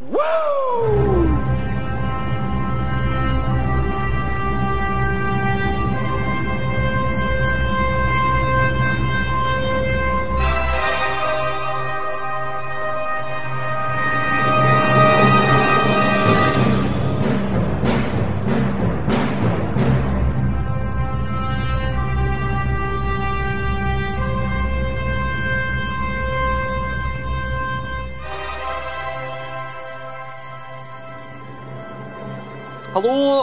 Hello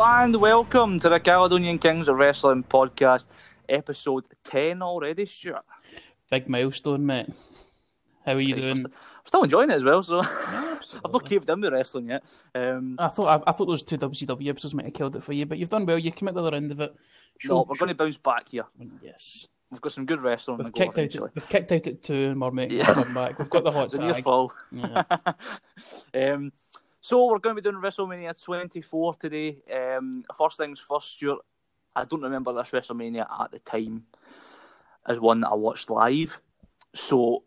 and welcome to the Caledonian Kings of Wrestling podcast, episode 10 already, Stuart. Big milestone, mate. How are you doing? I'm still enjoying it as well, so I've not caved in with wrestling yet. Um, I thought I, I thought those two WCW episodes might have killed it for you, but you've done well. You came at the other end of it. no, we're going to bounce back here. Yes. We've got some good wrestling We've kicked, out at, we've kicked out at two and we're making Yeah. comeback. We've got the hot It's a near fall. Yeah. um, so we're going to be doing WrestleMania 24 today. Um, first things first, Stuart. I don't remember this WrestleMania at the time as one that I watched live. So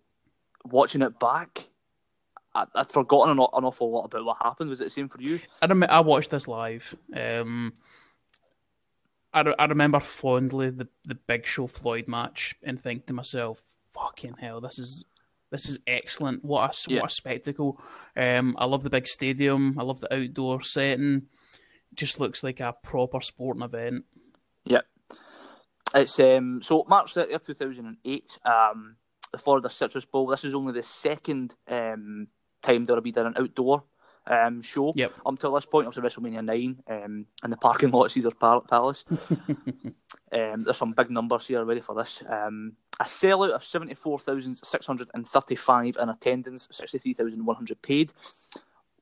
watching it back, I, I'd forgotten an, an awful lot about what happened. Was it the same for you? I, rem- I watched this live. Um, I, re- I remember fondly the, the Big Show Floyd match and think to myself, "Fucking hell, this is this is excellent! What a Yeah. what a spectacle!" Um, I love the big stadium. I love the outdoor setting. Just looks like a proper sporting event. Yep. It's um so March 30th, 2008, um, the Florida Citrus Bowl. This is only the second um time there'll be done an outdoor um show. Yep. Up until this point, it was WrestleMania 9 um, in the parking lot at Caesar's Palace. um, there's some big numbers here ready for this. Um, a sellout of 74,635 in attendance, 63,100 paid.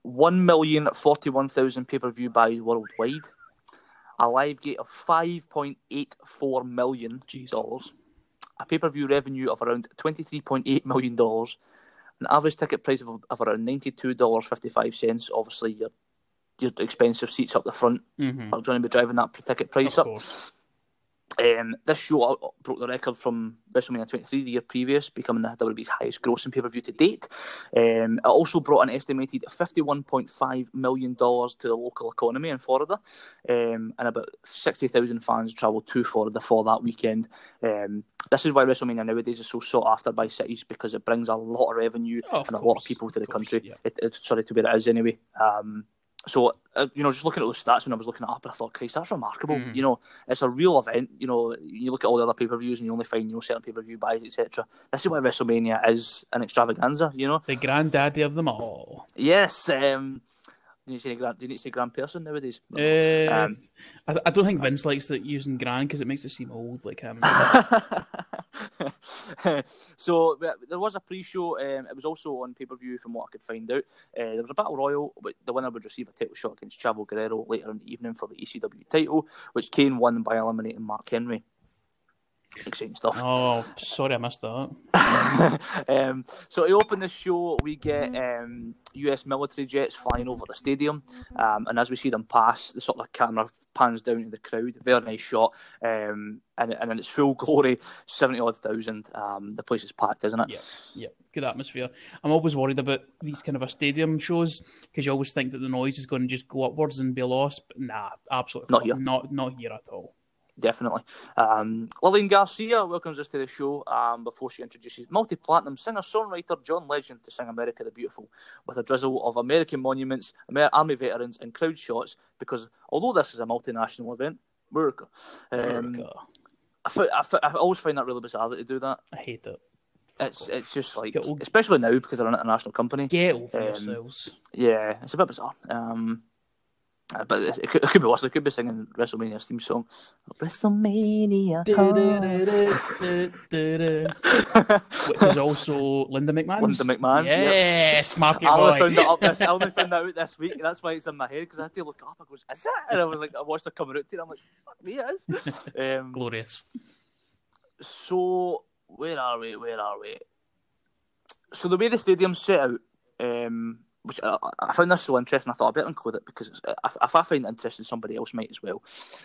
1,041,000 pay per view buys worldwide. A live gate of $5.84 million. Jesus. A pay per view revenue of around $23.8 million. An average ticket price of, of around $92.55. Obviously, your, your expensive seats up the front hmm are going to be driving that ticket price Of up. course. Um, this show broke the record from WrestleMania 23 the year previous, becoming the WWE's highest grossing pay per view to date. Um, it also brought an estimated $51.5 million to the local economy in Florida, um, and about 60,000 fans travelled to Florida for that weekend. Um, this is why WrestleMania nowadays is so sought after by cities because it brings a lot of revenue Oh, of and a lot of people to the course, country. yeah. It, it, sorry, to where it is anyway. Um, so, uh, you know, just looking at those stats when I was looking it up, I thought, Christ, that's remarkable. Mhm. You know, it's a real event. You know, you look at all the other pay per views and you only find, you know, certain pay per view buys, etc. This is why WrestleMania is an extravaganza, you know? The granddaddy of them all. Yes. Um, do you, need to say grand, do you need to say grand person nowadays? Uh, Um, I, I don't think Vince likes that using grand because it makes it seem old, like him. so there was a pre-show. Um, it was also on pay-per-view, from what I could find out. Uh, there was a battle royal, but the winner would receive a title shot against Chavo Guerrero later in the evening for the ECW title, which Kane won by eliminating Mark Henry. Exciting stuff. oh, sorry, I missed that. um, so to open the show, we get um, US military jets flying over the stadium, um, and as we see them pass, the sort of camera pans down to the crowd. Very nice shot, um, and and in its full glory, seventy odd thousand. Um, the place is packed, isn't it? Yeah, yeah, good atmosphere. I'm always worried about these kind of a stadium shows because you always think that the noise is going to just go upwards and be lost. But nah, absolutely Not here. Not not here at all. Definitely. Um, Lillian Garcia welcomes us to the show um, before she introduces multi platinum singer songwriter John Legend to sing America the Beautiful with a drizzle of American monuments, Amer- Army veterans, and crowd shots. Because although this is a multinational event, America, um, America. I, fi- I, fi- I always find that really bizarre that they do that. I hate it. It's it's just like, especially now because they're an international company. Get over Um, yourselves. Yeah, it's a bit bizarre. Um, but it, could, it could be worse. They could be singing WrestleMania's theme song. WrestleMania. Which is also Linda McMahon. Linda McMahon, yep. Yes, Marky I only found that up this. I only found that out this week. That's why it's in my head because I had to look up. I goes, is it? And I was like, I watched her coming out to it. I'm like, fuck me, it is. um, Glorious. so where are we? Where are we? So the way the stadium's set out, um, which I, I found this so interesting, I thought I better include it because it's, if, if I find it interesting, somebody else might as well.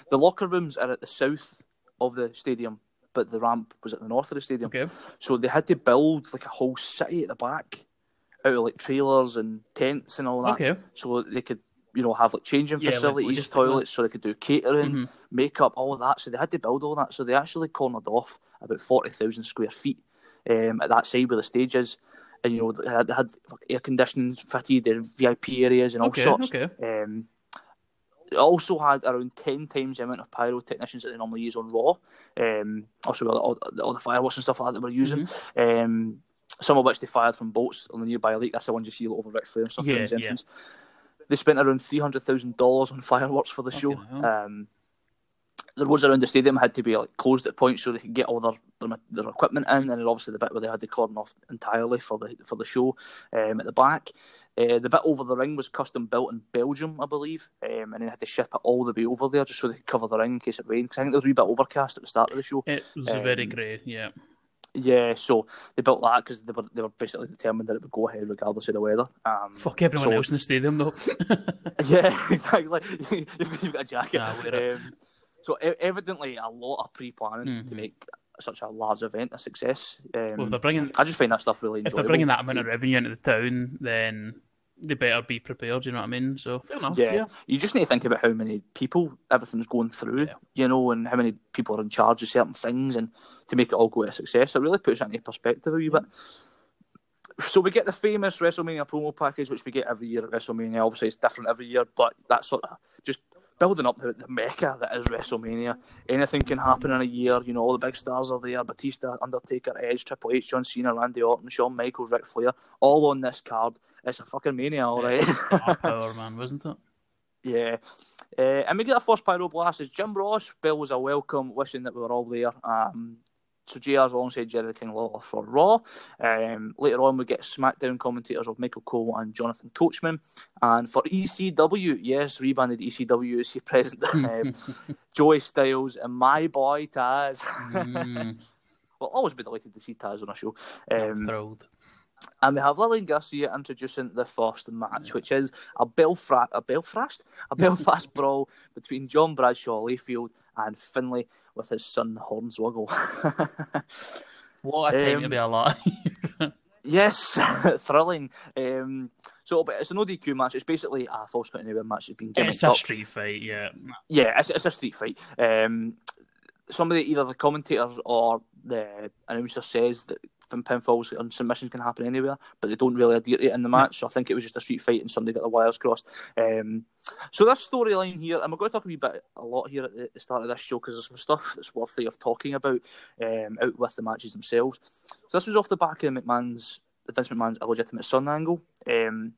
The locker rooms are at the south of the stadium, but the ramp was at the north of the stadium. Okay. So they had to build like a whole city at the back out of like trailers and tents and all that, Okay. so they could you know have like changing Yeah, facilities, logistical. toilets, so they could do catering, Mhm. makeup, all of that. So they had to build all that. So they actually cornered off about forty thousand square feet um, at that side where the stage is. And you know they had, had air conditioning fitted, their VIP areas and all Okay, sorts. okay. Um, it also had around 10 times the amount of pyrotechnicians that they normally use on Raw. Um, also, all, all, the fireworks and stuff like that they were using. Mm-hmm. Um, some of which they fired from boats on the nearby lake. That's the one you see over Ric Flair and stuff Yeah, yeah. They spent around $300,000 on fireworks for the show. Fucking hell. Um, the roads around the stadium had to be like closed at points so they could get all their, their their equipment in, and then obviously the bit where they had to cordon off entirely for the for the show um, at the back. Uh, the bit over the ring was custom built in Belgium, I believe, um, and they had to ship it all the way over there just so they could cover the ring in case it rained. 'Cause I think there was a wee bit overcast at the start of the show. It was Um, very grey, yeah. Yeah, so they built that because they were they were basically determined that it would go ahead regardless of the weather. Um, Fuck everyone so- else in the stadium, though. Yeah, exactly. you've, got, you've got a jacket. Nah, wear it. um, so e- evidently, a lot of pre-planning to Mhm. make such a large event a success. Um, well, if they're bringing I just find that stuff really if they're bringing that amount of revenue into the town, then they better be prepared. You know what I mean? So fair enough. yeah. Yeah. you just need to think about how many people everything's going through, Yeah. you know, and how many people are in charge of certain things, and to make it all go to success, it really puts it into perspective a wee bit. So we get the famous WrestleMania promo package, which we get every year at WrestleMania. Obviously, it's different every year, but that's sort of just building up the, the mecca that is WrestleMania. Anything can happen in a year. You know, all the big stars are there: Batista, Undertaker, Edge, Triple H, John Cena, Randy Orton, Shawn Michaels, Ric Flair, all on this card. It's a fucking mania, all right. Power, man, wasn't it? Yeah. Uh, and we get our first pyro blast as Jim Ross bills a welcome, wishing that we were all there. Um, so JR's alongside Jerry King Lawler for Raw. Um, later on, we get SmackDown commentators of Michael Cole and Jonathan Coachman. And for ECW, yes, rebranded ECW is here present. um, Joey Styles and my boy Taz. Mm, We'll always be delighted to see Taz on a show. Um, thrilled. and we have Lillian Garcia introducing the first match, which is a Belfast, a Belfast, a Belfast brawl between John Bradshaw Layfield and Finlay with his son Hornswoggle. What a time um, to be alive. yes, thrilling. Um, so, but it's an ODQ match. It's basically a falls count anywhere match. It's been it's a up. street fight, yeah. Yeah, it's, it's a street fight. Um, somebody, either the commentators or the announcer, says that pinfalls and submissions can happen anywhere, but they don't really adhere to it in the match. So I think it was just a street fight and somebody got the wires crossed. Um, so this storyline here, and we're going to talk a wee bit a lot here at the, start of this show because there's some stuff that's worthy of talking about um, out with the matches themselves. So this was off the back of McMahon's Vince McMahon's illegitimate son angle. Um,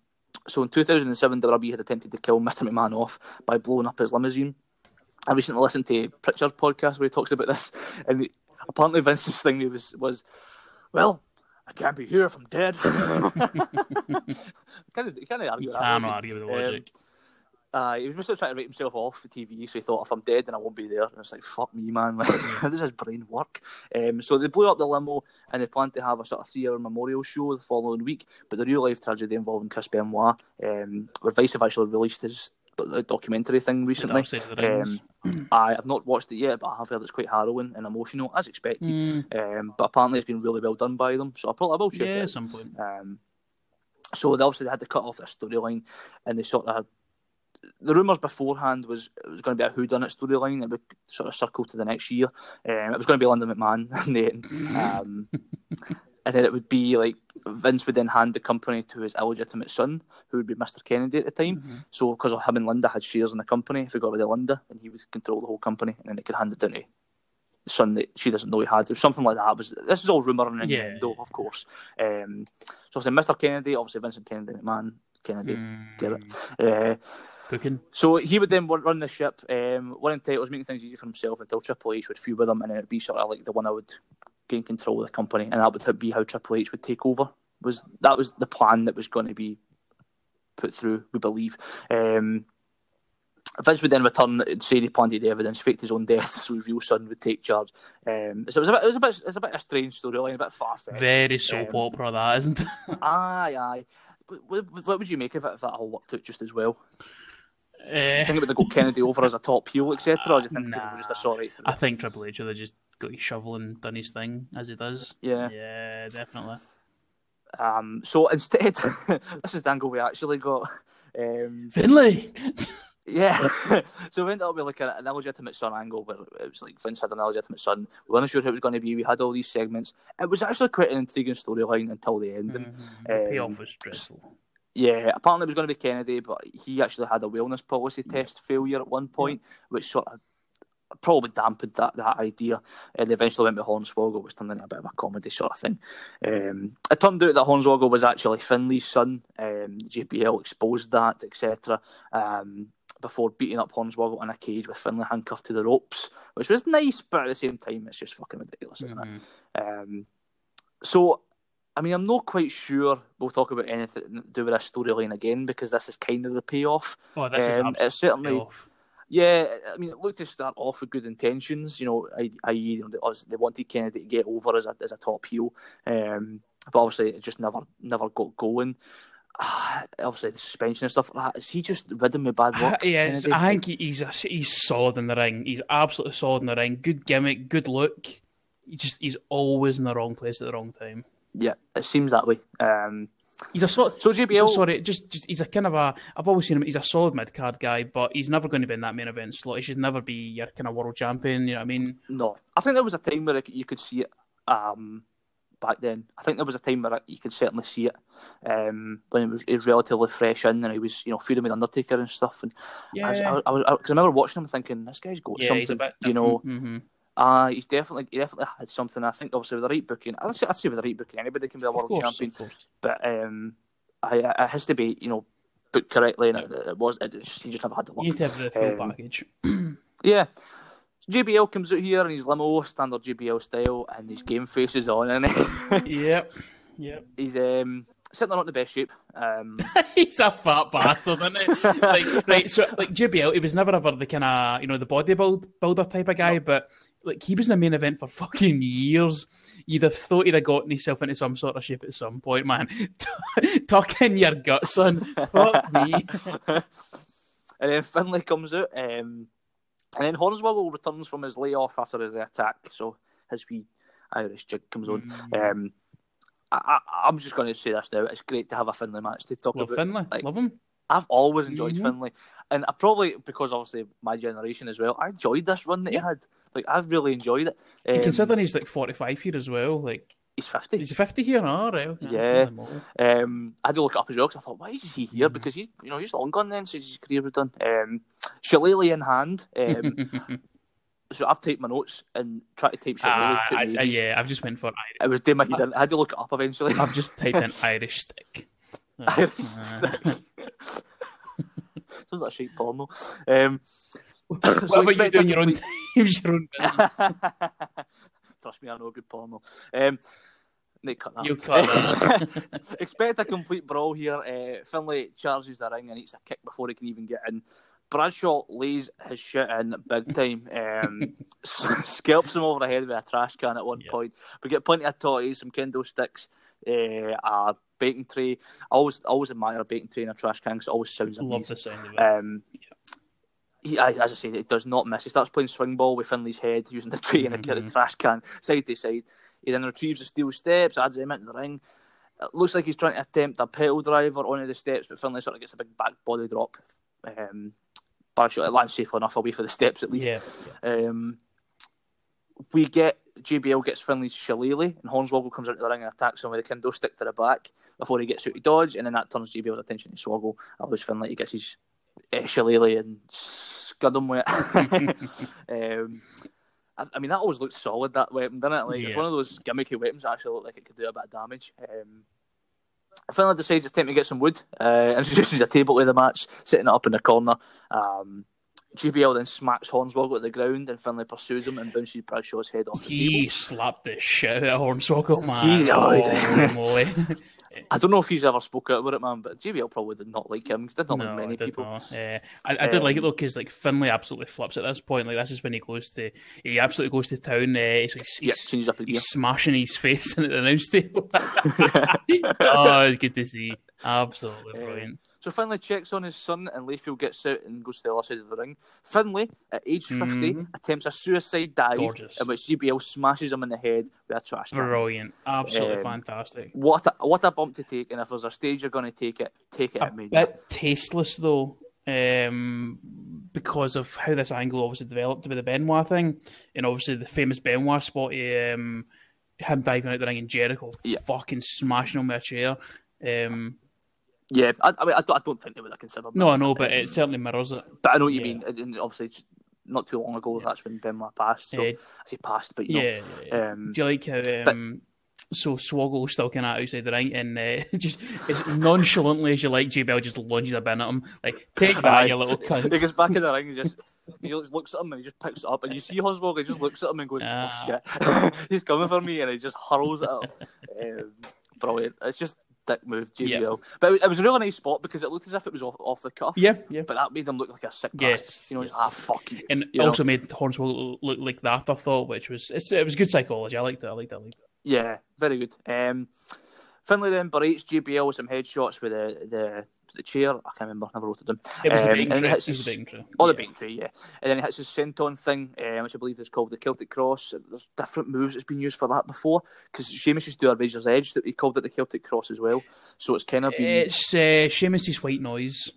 so in 2007, WWE had attempted to kill Mr. McMahon off by blowing up his limousine. I recently listened to Pritchard's podcast where he talks about this, and apparently Vince's thing was was, well, I can't be here if I'm dead. kind of, kind of argue that. Can't really. argue with the Um, logic. Uh, he was basically trying to write himself off the TV, so he thought, if I'm dead, then I won't be there. And it's like, fuck me, man. Like, how does his brain work? Um, so they blew up the limo, and they planned to have a sort of three-hour memorial show the following week. But the real-life tragedy involving Chris Benoit, um, where Vice have actually released his documentary thing recently. Dark Side of the Um, I have not watched it yet, but I have heard it's quite harrowing and emotional, as expected. Mm, Um, but apparently, it's been really well done by them, so I probably will check yeah, it. at some point. Um, so they obviously they had to cut off their storyline, and they sort of the rumours beforehand was it was going to be a whodunit storyline. It would sort of circle to the next year. Um, it was going to be Linda McMahon in the end, um, and then it would be like Vince would then hand the company to his illegitimate son, who would be Mr Kennedy at the time. Mm-hmm. So because of him and Linda had shares in the company, if he got rid of Linda, then he would control the whole company, and then they could hand it down to the son that she doesn't know he had, or something like that. Was this is all rumor and Yeah, yeah. of course. Um, so obviously, Mr Kennedy, obviously Vincent Kennedy, man, Kennedy, get it. Mm, Uh, Booking. so he would then run the ship, um, winning titles, making things easy for himself until Triple H would feud with him, and it'd be sort of like the one I would gain control of the company, and that would be how Triple H would take over. Was that was the plan that was going to be put through? We believe. Um, Vince would then return, say he planted the evidence, faked his own death, so his real son would take charge. Um, so it was a bit, it was a bit, it's a bit of a strange storyline, a bit far fetched. Very soap Um, opera, that isn't it? Aye, aye. What, what would you make of it if that all worked out just as well? Do you think it would go Kennedy over as a top heel, etc., or do you think was just a sorry? I think Triple H would have just got his shovel and done his thing as he does. Yeah. Yeah, definitely. Um, so instead, this is the angle we actually got. Um, Finlay. yeah, so we ended up with like an illegitimate son angle where it was like Vince had an illegitimate son. We weren't sure who it was going to be. We had all these segments. It was actually quite an intriguing storyline until the end. Mm-hmm. The um, payoff was dreadful. yeah, apparently it was going to be Kennedy, but he actually had a wellness policy test failure at one point, which sort of probably dampened that, that idea. And they eventually went with Hornswoggle, which turned into a bit of a comedy sort of thing. Um, it turned out that Hornswoggle was actually Finlay's son. Um, JBL exposed that, etc. Um, before beating up Hornswoggle in a cage with Finlay handcuffed to the ropes, which was nice, but at the same time, it's just fucking ridiculous, isn't it? Mhm. Um, so, I mean, I'm not quite sure we'll talk about anything to do with this storyline again because this is kind of the payoff. Oh, this is Um, absolutely it's certainly, payoff. Yeah. I mean, it looked to start off with good intentions. You know, i- i.e., you know, they- wanted Kennedy to get over as a as a top heel, um, but obviously it just never never got going. Ah, obviously, the suspension and stuff like that. Is he just ridden with bad luck? Yeah. I think he's a, he's solid in the ring. He's absolutely solid in the ring. Good gimmick, good look. He just he's always in the wrong place at the wrong time. yeah, it seems that way. Um, He's a solid. so a, JBL, sorry, just, just he's a kind of a. I've always seen him. He's a solid mid card guy, but he's never going to be in that main event slot. He should never be your kind of world champion. You know what I mean? No, I think there was a time where you could see it um, back then. I think there was a time where you could certainly see it um, when he was, he was relatively fresh in and he was, you know, feuding with Undertaker and stuff. And Yeah, I, was- I, was- I, was, I remember watching him thinking, this guy's got yeah, something, bit. you know. hmm Uh, he's definitely, he definitely had something. I think obviously with the right booking, I'd say, I'd say with the right booking, anybody can be a of world course, champion. of. But um, I, I, it has to be, you know, booked correctly, and it, it was. It just, he just never had the luck. You need to have the full Um, package. Yeah. JBL comes out here in his limo, standard JBL style, and his game face is on, and yep, yep. he's um, certainly not in the best shape. Um, he's a fat bastard, isn't he? like, right, so like JBL, he was never ever the kind of you know the bodybuilder builder type of guy, but like he was in the main event for fucking years. You'd have thought he'd have gotten himself into some sort of shape at some point, man. Tuck in your gut, son. Fuck me. and then Finlay comes out, um, and then Hornswoggle returns from his layoff after his attack, so his wee Irish jig comes on. Mm. Um, I, I, I'm just going to say this now. It's great to have a Finlay match to talk Love about. Finlay, like, love him. I've always enjoyed Mhm. Finlay, and I probably because obviously my generation as well. I enjoyed this run that Yeah. he had. Like I've really enjoyed it. Um, considering he's like forty-five here as well, like he's fifty. He's he fifty here? Oh, right. okay. Yeah. Um, I had to look it up as well because I thought, why is he here? Mhm. Because he's, you know, he's long gone then since his career was done. Um, Shillelagh in hand. Um, so I've typed my notes and tried to type Shillelagh. Ah, I, I, yeah, I've just went for Irish. It was doing my head in. I had to look it up eventually. I've just typed in Irish stick. Uh, Irish uh, stick. Sounds like shit porno. Um, what so about you doing your own times, your own business? Trust me, I know good porno. Um, Nick, cut that. You cut that. Expect a complete brawl here. Uh, Finlay charges the ring and eats a kick before he can even get in. Bradshaw lays his shit in big time. Um, scalps him over the head with a trash can at one Yeah. point. We get plenty of toys, some kendo sticks, uh, a baking tray. I always, always admire a baking tray and a trash can because it always sounds amazing. Love the sound of it. Um, he, as I say, it does not miss. He starts playing swing ball with Finlay's head, using the tray and a Mhm. trash can side to side. He then retrieves the steel steps, adds him into the ring. It looks like he's trying to attempt a pedal driver onto the steps, but Finlay sort of gets a big back body drop. Um, Bradshaw, it lands safely enough away for the steps at least. yeah. Um, we get JBL gets Finlay's shillelagh, and Hornswoggle comes into the ring and attacks him with a kendo stick to the back before he gets out to dodge, and then that turns JBL's attention to Swoggle. Allows Finlay he gets his uh, shillelagh and scud with it. um, I, I mean, that always looked solid, that weapon, didn't it? Like, It's one of those gimmicky weapons that actually look like it could do a bit of damage. Um, Finlay decides it's time to get some wood, uh, introduces a table to the match, setting it up in the corner. Um, JBL then smacks Hornswoggle to the ground, and Finlay pursues him and bounces Bradshaw's head off the He table. slapped the shit out of Hornswoggle, man. He- oh, he moly. I don't know if he's ever spoke out about it, man, but JBL probably did not like him. He did not no, like many did people. Uh, I, I did like it Um, though because like Finlay absolutely flips at this point. Like this is when he goes to he absolutely goes to town. Uh, he's he's, Yeah, up he's smashing his face into the announce table. oh, it's good to see. Absolutely Um, brilliant. So Finlay checks on his son, and Layfield gets out and goes to the other side of the ring. Finlay, at age 50, Mhm. attempts a suicide dive Gorgeous. in which JBL smashes him in the head with a trash can. Brilliant. Absolutely Um, fantastic. What a, what a bump to take, and if there's a stage you're going to take it, take it A at me. bit tasteless though, um, because of how this angle obviously developed with the Benoit thing, and obviously the famous Benoit spot, um, him diving out the ring and Jericho Yeah. fucking smashing him with a chair. Um, Yeah, I, I mean, I don't, I don't think they would have considered no, that. I know, but Um, it certainly mirrors it. But I know what you Yeah. mean. And- obviously, not too long ago, that's when Benoit passed. So Uh, I say passed, but you know, yeah, yeah, yeah. um, Do you like how um, so Swoggle still kind of outside the ring and uh, just as nonchalantly as you like, JBL just lunges a bin at him, like take that, Aye. you little he cunt. gets back in the ring and just he looks, looks at him and he just picks it up and you see Oswald he just looks at him and goes Ah. oh shit he's coming for me and he just hurls at him um, brilliant it's just dick move JBL but it, was a really nice spot because it looked as if it was off, off the cuff Yeah, yeah. but that made him look like a sick Yes, bastard you know just, ah fuck you And you know? also made Hornswoggle look like the afterthought, which was it's, it was good psychology. I liked it. I liked it. I liked it. Yeah, very good. Um, Finlay then berates JBL with some headshots with the the, the chair. I can't remember. Never wrote it down. It was Um, a and tree. he hits his- a. Oh, the Yeah. tree, yeah. And then he hits his senton thing, um, which I believe is called the Celtic Cross. There's different moves that's been used for that before, because Sheamus used to do a Razor's Edge that he called it the Celtic Cross as well. So it's kind of been It's uh, Sheamus's white noise.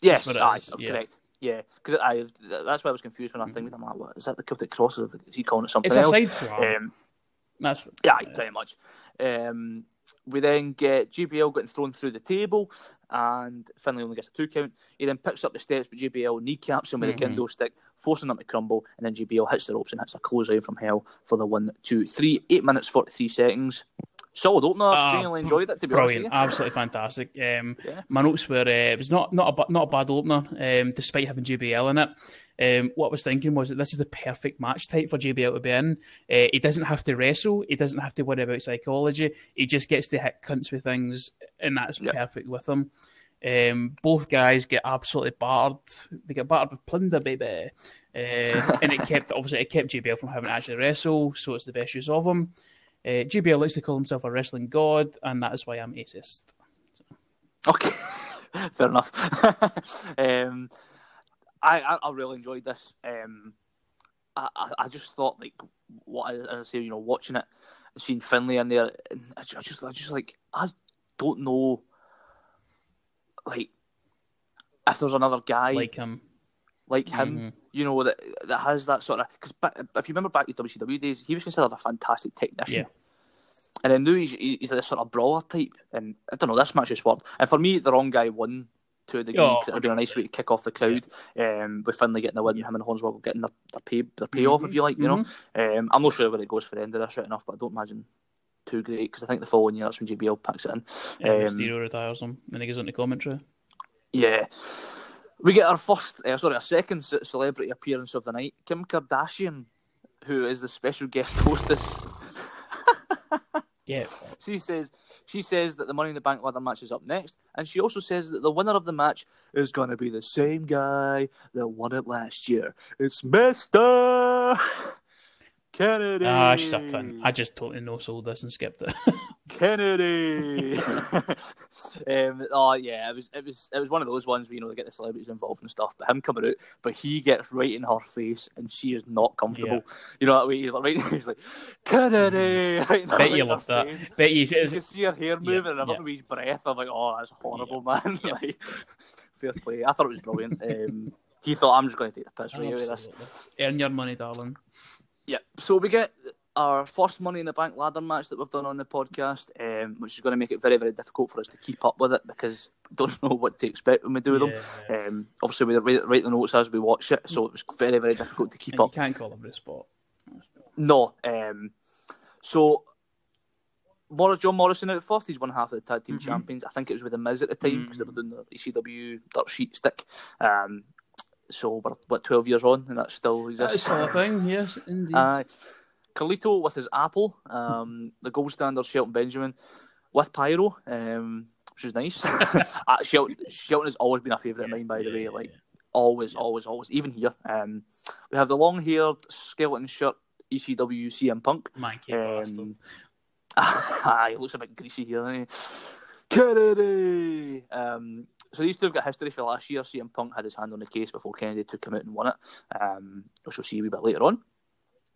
yes, aye, yeah. correct. Yeah, because I that's why I was confused when I think I'm like, what, is that the Celtic Cross? Or is he calling it something It's a else? side slam. Um, That's Yeah, pretty much. Um, we then get JBL getting thrown through the table, and Finlay only gets a two count. He then picks up the steps, but JBL kneecaps him with Mhm. a kendo stick, forcing him to crumble, and then JBL hits the ropes and hits a clothesline from hell for the one, two, three, eight minutes, 43 seconds. Solid opener. Ah, Genuinely enjoyed it, to be brilliant, honest absolutely fantastic. Um, Yeah. My notes were uh, it was not not a not a bad opener, um, despite having JBL in it. Um, what I was thinking was that this is the perfect match type for JBL to be in. Uh, he doesn't have to wrestle. He doesn't have to worry about psychology. He just gets to hit cunts with things, and that's Yeah. perfect with him. Um, both guys get absolutely battered. They get battered with plunder, baby. Uh, and it kept obviously it kept JBL from having to actually wrestle, so it's the best use of him. Uh, JBL likes to call himself a wrestling god, and that is why I'm atheist. Okay, fair enough. um, I, I I really enjoyed this. Um, I, I I just thought like what I, as I say, you know, watching it and seeing Finlay in there, and I just I just like I don't know, like if there's another guy Like him. like him, Mhm. you know, that that has that sort of because if you remember back to WCW days, he was considered a fantastic technician. Yeah. And then now he's, he's this sort of brawler type, and I don't know, this match just worked. And for me, the wrong guy won to the degree Oh, because it would be a nice way to kick off the crowd. Um, with Finlay getting the win, him and Hornswoggle getting their, their pay their payoff, if you like, you know. Um, I'm not sure where it goes for the end of this, right enough, but I don't imagine too great because I think the following year that's when JBL packs it in. Yeah, Um, Mysterio retires him, and he goes into commentary. Yeah. We get our first, uh, sorry, our second celebrity appearance of the night. Kim Kardashian, who is the special guest hostess. Yeah, She says she says that the Money in the Bank ladder match is up next, and she also says that the winner of the match is going to be the same guy that won it last year. It's Mister Kennedy. ah, she's a cunt. I just totally no sold this and skipped it. Kennedy. um, oh yeah, it was it was it was one of those ones where you know they get the celebrities involved and stuff, but him coming out, but he gets right in her face and she is not comfortable. You know that way he's like right, he's like Kennedy. Right in her- Bet you love that. face. Bet you. You can see her hair moving and yeah. having a wee breath. I'm like, oh, that's horrible, man. like, fair play. I thought it was brilliant. Um, he thought I'm just going to take the piss right out of this. Earn your money, darling. Yeah. So we get our first Money in the Bank ladder match that we've done on the podcast, um, which is going to make it very, very difficult for us to keep up with it because we don't know what to expect when we do them. Yeah. Um, obviously, we write, write the notes as we watch it, so it was very, very difficult to keep And you up. can't call every spot. No. Um, so. Morris, John Morrison out first. He's one half of the tag team Mhm. champions. I think it was with the Miz at the time because they were doing the ECW dirt sheet stick. Um, so we're what twelve years on, and that still exists. That is exists. still a thing, yes, indeed. Uh, Carlito with his apple, um, the gold standard Shelton Benjamin with Pyro, um, which is nice. uh, Shelton, Shelton has always been a favourite of mine, by the way. Like always, always, always. Even here, um, we have the long-haired skeleton shirt ECW CM Punk. Bastard. Um, he looks a bit greasy here. Kennedy. Um, so these two have got history for last year. CM Punk had his hand on the case before Kennedy took him out and won it, um, which we'll see a wee bit later on.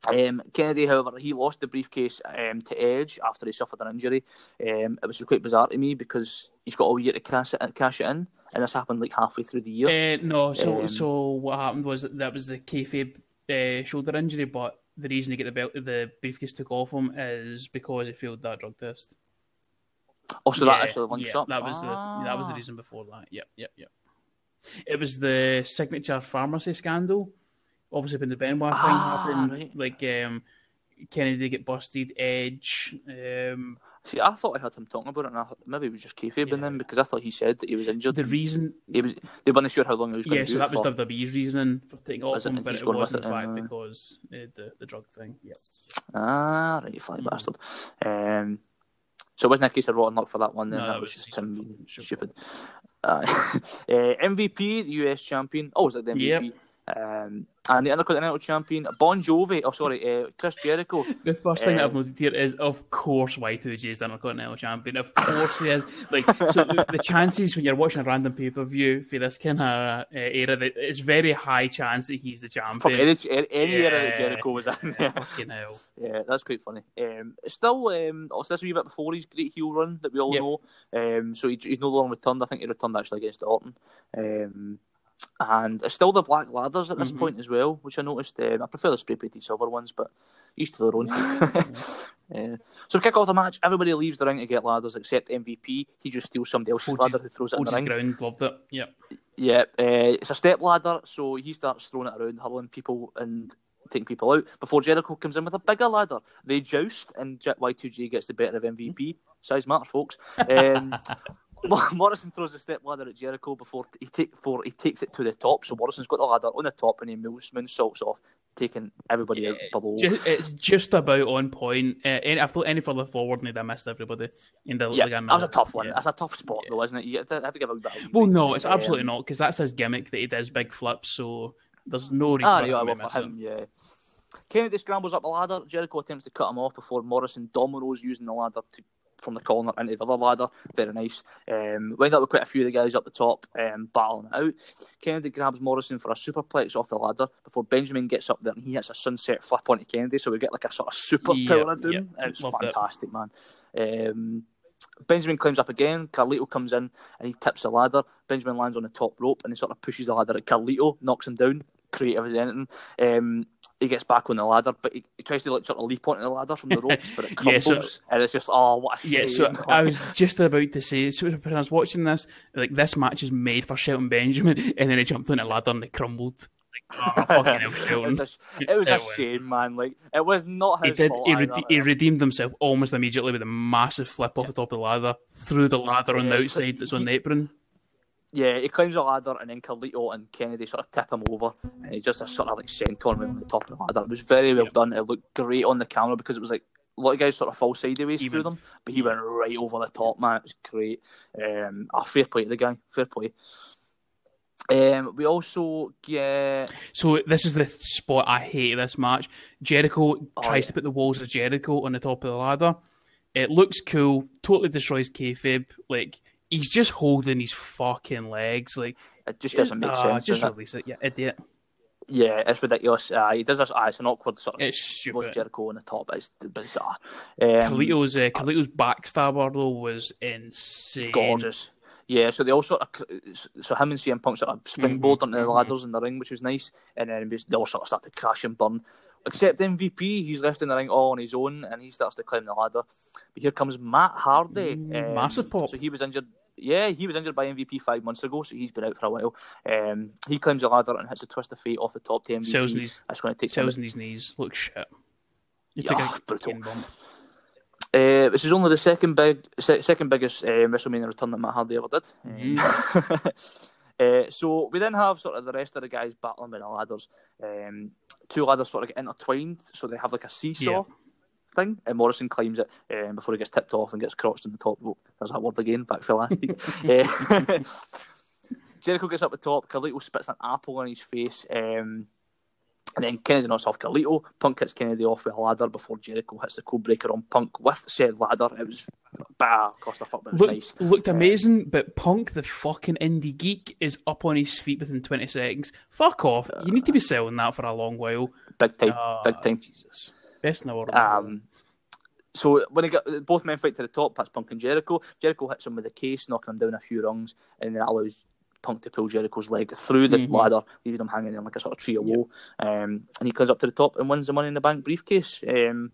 Um, Kennedy, however, he lost the briefcase um, to Edge after he suffered an injury. Um, it was quite bizarre to me because he's got all year to cash it, cash it in, and this happened like halfway through the year. Uh, no, so Um, so what happened was that, that was the kayfabe uh, shoulder injury, but the reason he get the belt, the briefcase took off him is because he failed that drug test. Oh, so that actually links yeah, up. That was the that was the Ah. reason before that. Yep, yep, yep. It was the signature pharmacy scandal. Obviously, when the Benoit thing Ah, happened, right. like um, Kennedy get busted, Edge. Um, See, I thought I heard him talking about it, and I thought maybe it was just kayfabe Yeah. in them because I thought he said that he was injured. the reason, he was, they weren't sure how long he was going yeah, to do so that was for. WWE's reasoning for taking off him, but it was with in fact uh, because uh, the the drug thing. Yeah. Ah, right, you fly Mhm. bastard. Um, so it wasn't a case of rotten luck for that one then. No, that, that was was just him stupid. stupid. Uh, uh, MVP, the US champion. Oh, was it the MVP? Um, and the Intercontinental champion, Bon Jovi. Oh, sorry, uh, Chris Jericho. The first thing Uh, I've noted here is, of course, Y2J is the Intercontinental Champion. Of course he is. Like, so the, the chances when you're watching a random pay per view for this kind of uh, era, that it's very high chance that he's the From champion. any, any any era that Yeah, Jericho was in. yeah, Yeah, Fucking hell. yeah that's quite funny. Um, still, um, also this a wee bit before his great heel run that we all Yep. know. Um, so he, he's no longer returned. I think he returned actually against Orton. Um, and it's still the black ladders at this Mhm. point as well, which I noticed. Um, I prefer the spray painted silver ones, but each to their own. Uh, so kick off the match. Everybody leaves the ring to get ladders except MVP. He just steals somebody else's ladder his- who throws it in the ring. ground, loved it. Yep. Yeah, uh, it's a step ladder, so he starts throwing it around, hurling people and taking people out. Before Jericho comes in with a bigger ladder, they joust, and Y2J gets the better of MVP. Size matters, folks. Um, Morrison throws a step ladder at Jericho before he take before he takes it to the top. So Morrison's got the ladder on the top, and he moves moonsaults off, taking everybody out below. Just, it's just about on point. Uh, any, I thought any further forward, and I missed everybody. In the, yeah, like, that was a tough one. Yeah. That's a tough spot, though, isn't it? You have to, have to give a bit. Of Well, no, it's Um, absolutely not because that's his gimmick that he does big flips. So there's no reason Ah, for yeah, him well, for him, yeah. Kennedy scrambles up the ladder. Jericho attempts to cut him off before Morrison dominoes using the ladder to, from the corner into the other ladder. Very nice. Um, wind up with quite a few of the guys up the top um, battling it out. Kennedy grabs Morrison for a superplex off the ladder before Benjamin gets up there and he hits a sunset flip onto Kennedy. So we get like a sort of super Yep, tower of doom. yep. It's Loved it. fantastic, man. Um, Benjamin climbs up again. Carlito comes in and he tips the ladder. Benjamin lands on the top rope and he sort of pushes the ladder at Carlito, knocks him down. Creative as anything. Um, he gets back on the ladder, but he, he tries to like sort of leap onto the ladder from the ropes, but it Yeah, crumbles, so- and it's just oh, what a Yeah, shame. so I was just about to say, so when I was watching this, like this match is made for Shelton Benjamin, and then he jumped on a ladder and it crumbled. Like, oh, fucking it was a, it was a It shame, man. Like it was not He his did. fault. He, rede- he redeemed himself almost immediately with a massive flip off the top of the ladder through the ladder on the outside that's on the apron. Yeah, he climbs the ladder and then Carlito and Kennedy sort of tip him over and he just a sort of like senton him on the top of the ladder. It was very well done. It looked great on the camera because it was like a lot of guys sort of fall sideways Even- through them, but he went right over the top, man. It was great. Um, a fair play to the guy. Fair play. Um, we also get So this is the spot I hate this match. Jericho tries Oh, yeah. to put the walls of Jericho on the top of the ladder. It looks cool. Totally destroys kayfabe. Like he's just holding his fucking legs. Like it just doesn't make ah, sense. Just it? release it, yeah, idiot. Yeah, it's ridiculous. Uh, he does this. Uh, it's an awkward sort of It's stupid. Jericho on the top. It's bizarre. Um, Carlito's uh, Carlito's backstabber though was insane. gorgeous. Yeah, so they all sort of so him and CM Punk sort of springboard Mhm, onto the mhm. ladders in the ring, which was nice, and then they all sort of start to crash and burn. Except MVP, he's left in the ring all on his own, and he starts to climb the ladder. But here comes Matt Hardy, Mm, um, massive pop. So he was injured. Yeah, he was injured by MVP five months ago, so he's been out for a while. Um, he climbs the ladder and hits a twist of fate off the top to MVP. Sells his That's going to take sells in his knees. Look shit. You Yeah, brutal. Uh, this is only the second big, se- second biggest uh, WrestleMania return that Matt Hardy ever did. Mhm. uh, so we then have sort of the rest of the guys battling with the ladders. Um, two ladders sort of get intertwined, so they have like a seesaw Yeah. Thing, and Morrison climbs it um, before he gets tipped off and gets crotched in the top rope. There's that word again, back for last week. Uh, Jericho gets up the top. Carlito spits an apple on his face. Um, And then Kennedy knocks off Carlito. Punk hits Kennedy off with a ladder before Jericho hits the code breaker on Punk with said ladder. It was bah, clusterfuck, but it was Look, nice. Looked amazing, but Punk, the fucking indie geek, is up on his feet within 20 seconds. Fuck off. You need to be selling that for a long while. Big time, Ah, big time. Jesus. Best in the world. Um, so when they get both men fight to the top, that's Punk and Jericho. Jericho hits him with a case, knocking him down a few rungs, and then that allows Punk to pull Jericho's leg through the Mhm. ladder, leaving him hanging in like a sort of tree of woe. Um, and he climbs up to the top and wins the Money in the Bank briefcase. Um,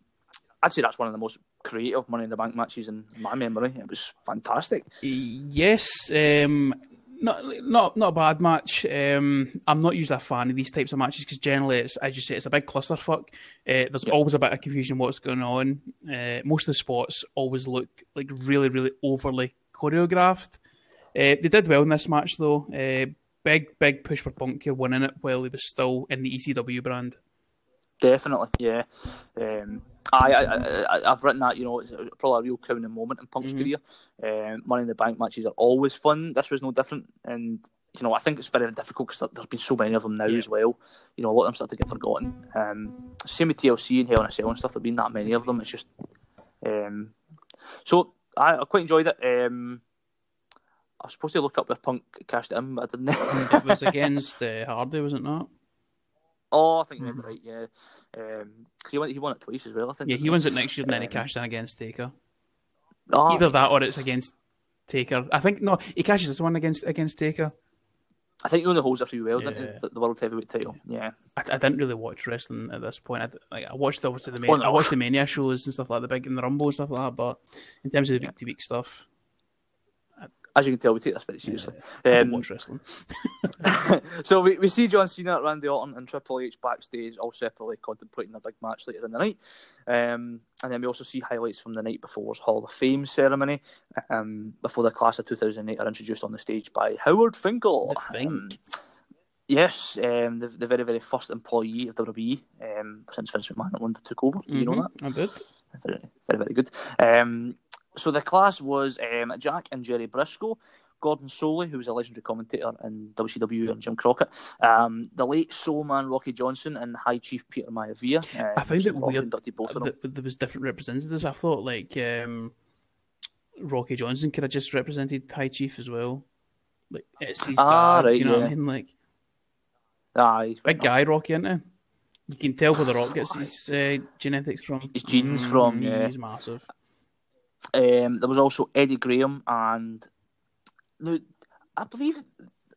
I'd say that's one of the most creative Money in the Bank matches in my memory. It was fantastic. Yes, um, not not not a bad match. Um, I'm not usually a fan of these types of matches because generally, it's as you say, it's a big clusterfuck. Uh, there's always a bit of confusion what's going on. Uh, most of the spots always look like really, really overly choreographed. Uh, they did well in this match though. Uh, big, big push for Punk here, winning it while he was still in the ECW brand. Definitely, yeah. Um, I, I, I, I've written that, you know, it's probably a real crowning moment in Punk's Mhm. career. Um, Money in the Bank matches are always fun. This was no different. And, you know, I think it's very difficult because there's been so many of them now Yeah. as well. You know, a lot of them start to get forgotten. Um, same with TLC and Hell in a Cell and stuff. There have been that many of them. It's just. Um, so I, I quite enjoyed it. Um, I was supposed to look up if Punk cashed it in, but I didn't. It was against uh, Hardy, was it not? Oh, I think are mm-hmm. right, yeah. Um, because he, won, he won it twice as well, I think. Yeah, he wins it next year um, and then he Um, cashed in against Taker. Oh, Either that or it's against Taker. I think no, he cashes this one against against Taker. I think he only holds a free well, didn't he? The, the world heavyweight title. Yeah. I, I didn't really watch wrestling at this point. I, like, I watched obviously the main, Oh, no. I watched the Mania shows and stuff like the big and the Rumble and stuff like that. But in terms of the week to week stuff, As you can tell, we take this very seriously. Don't Um, watch wrestling. so we, we see John Cena, Randy Orton, and Triple H backstage, all separately contemplating a big match later in the night. Um, and then we also see highlights from the night before's Hall of Fame ceremony, um, before the class of 2008 are introduced on the stage by Howard Finkel. Um, yes, um, the, the very, very first employee of WWE um, since Vince McMahon at London took over. Did you know that? Mhm, I did. very, very, very good. Um, so the class was um, Jack and Jerry Brisco, Gordon Solie, who was a legendary commentator in WCW, and Jim Crockett, um, the late Soul Man Rocky Johnson, and High Chief Peter Maivia. Um, I found it weird both of them. that there was different representatives. I thought like um, Rocky Johnson could have just represented High Chief as well. Like it's his Ah, dad, right, you know what I mean? Like Aye, big enough. guy, Rocky, isn't he? You can tell where the Rock gets his uh, genetics from. His genes from, Mm, yeah. He's massive. Um, there was also Eddie Graham, and no, I believe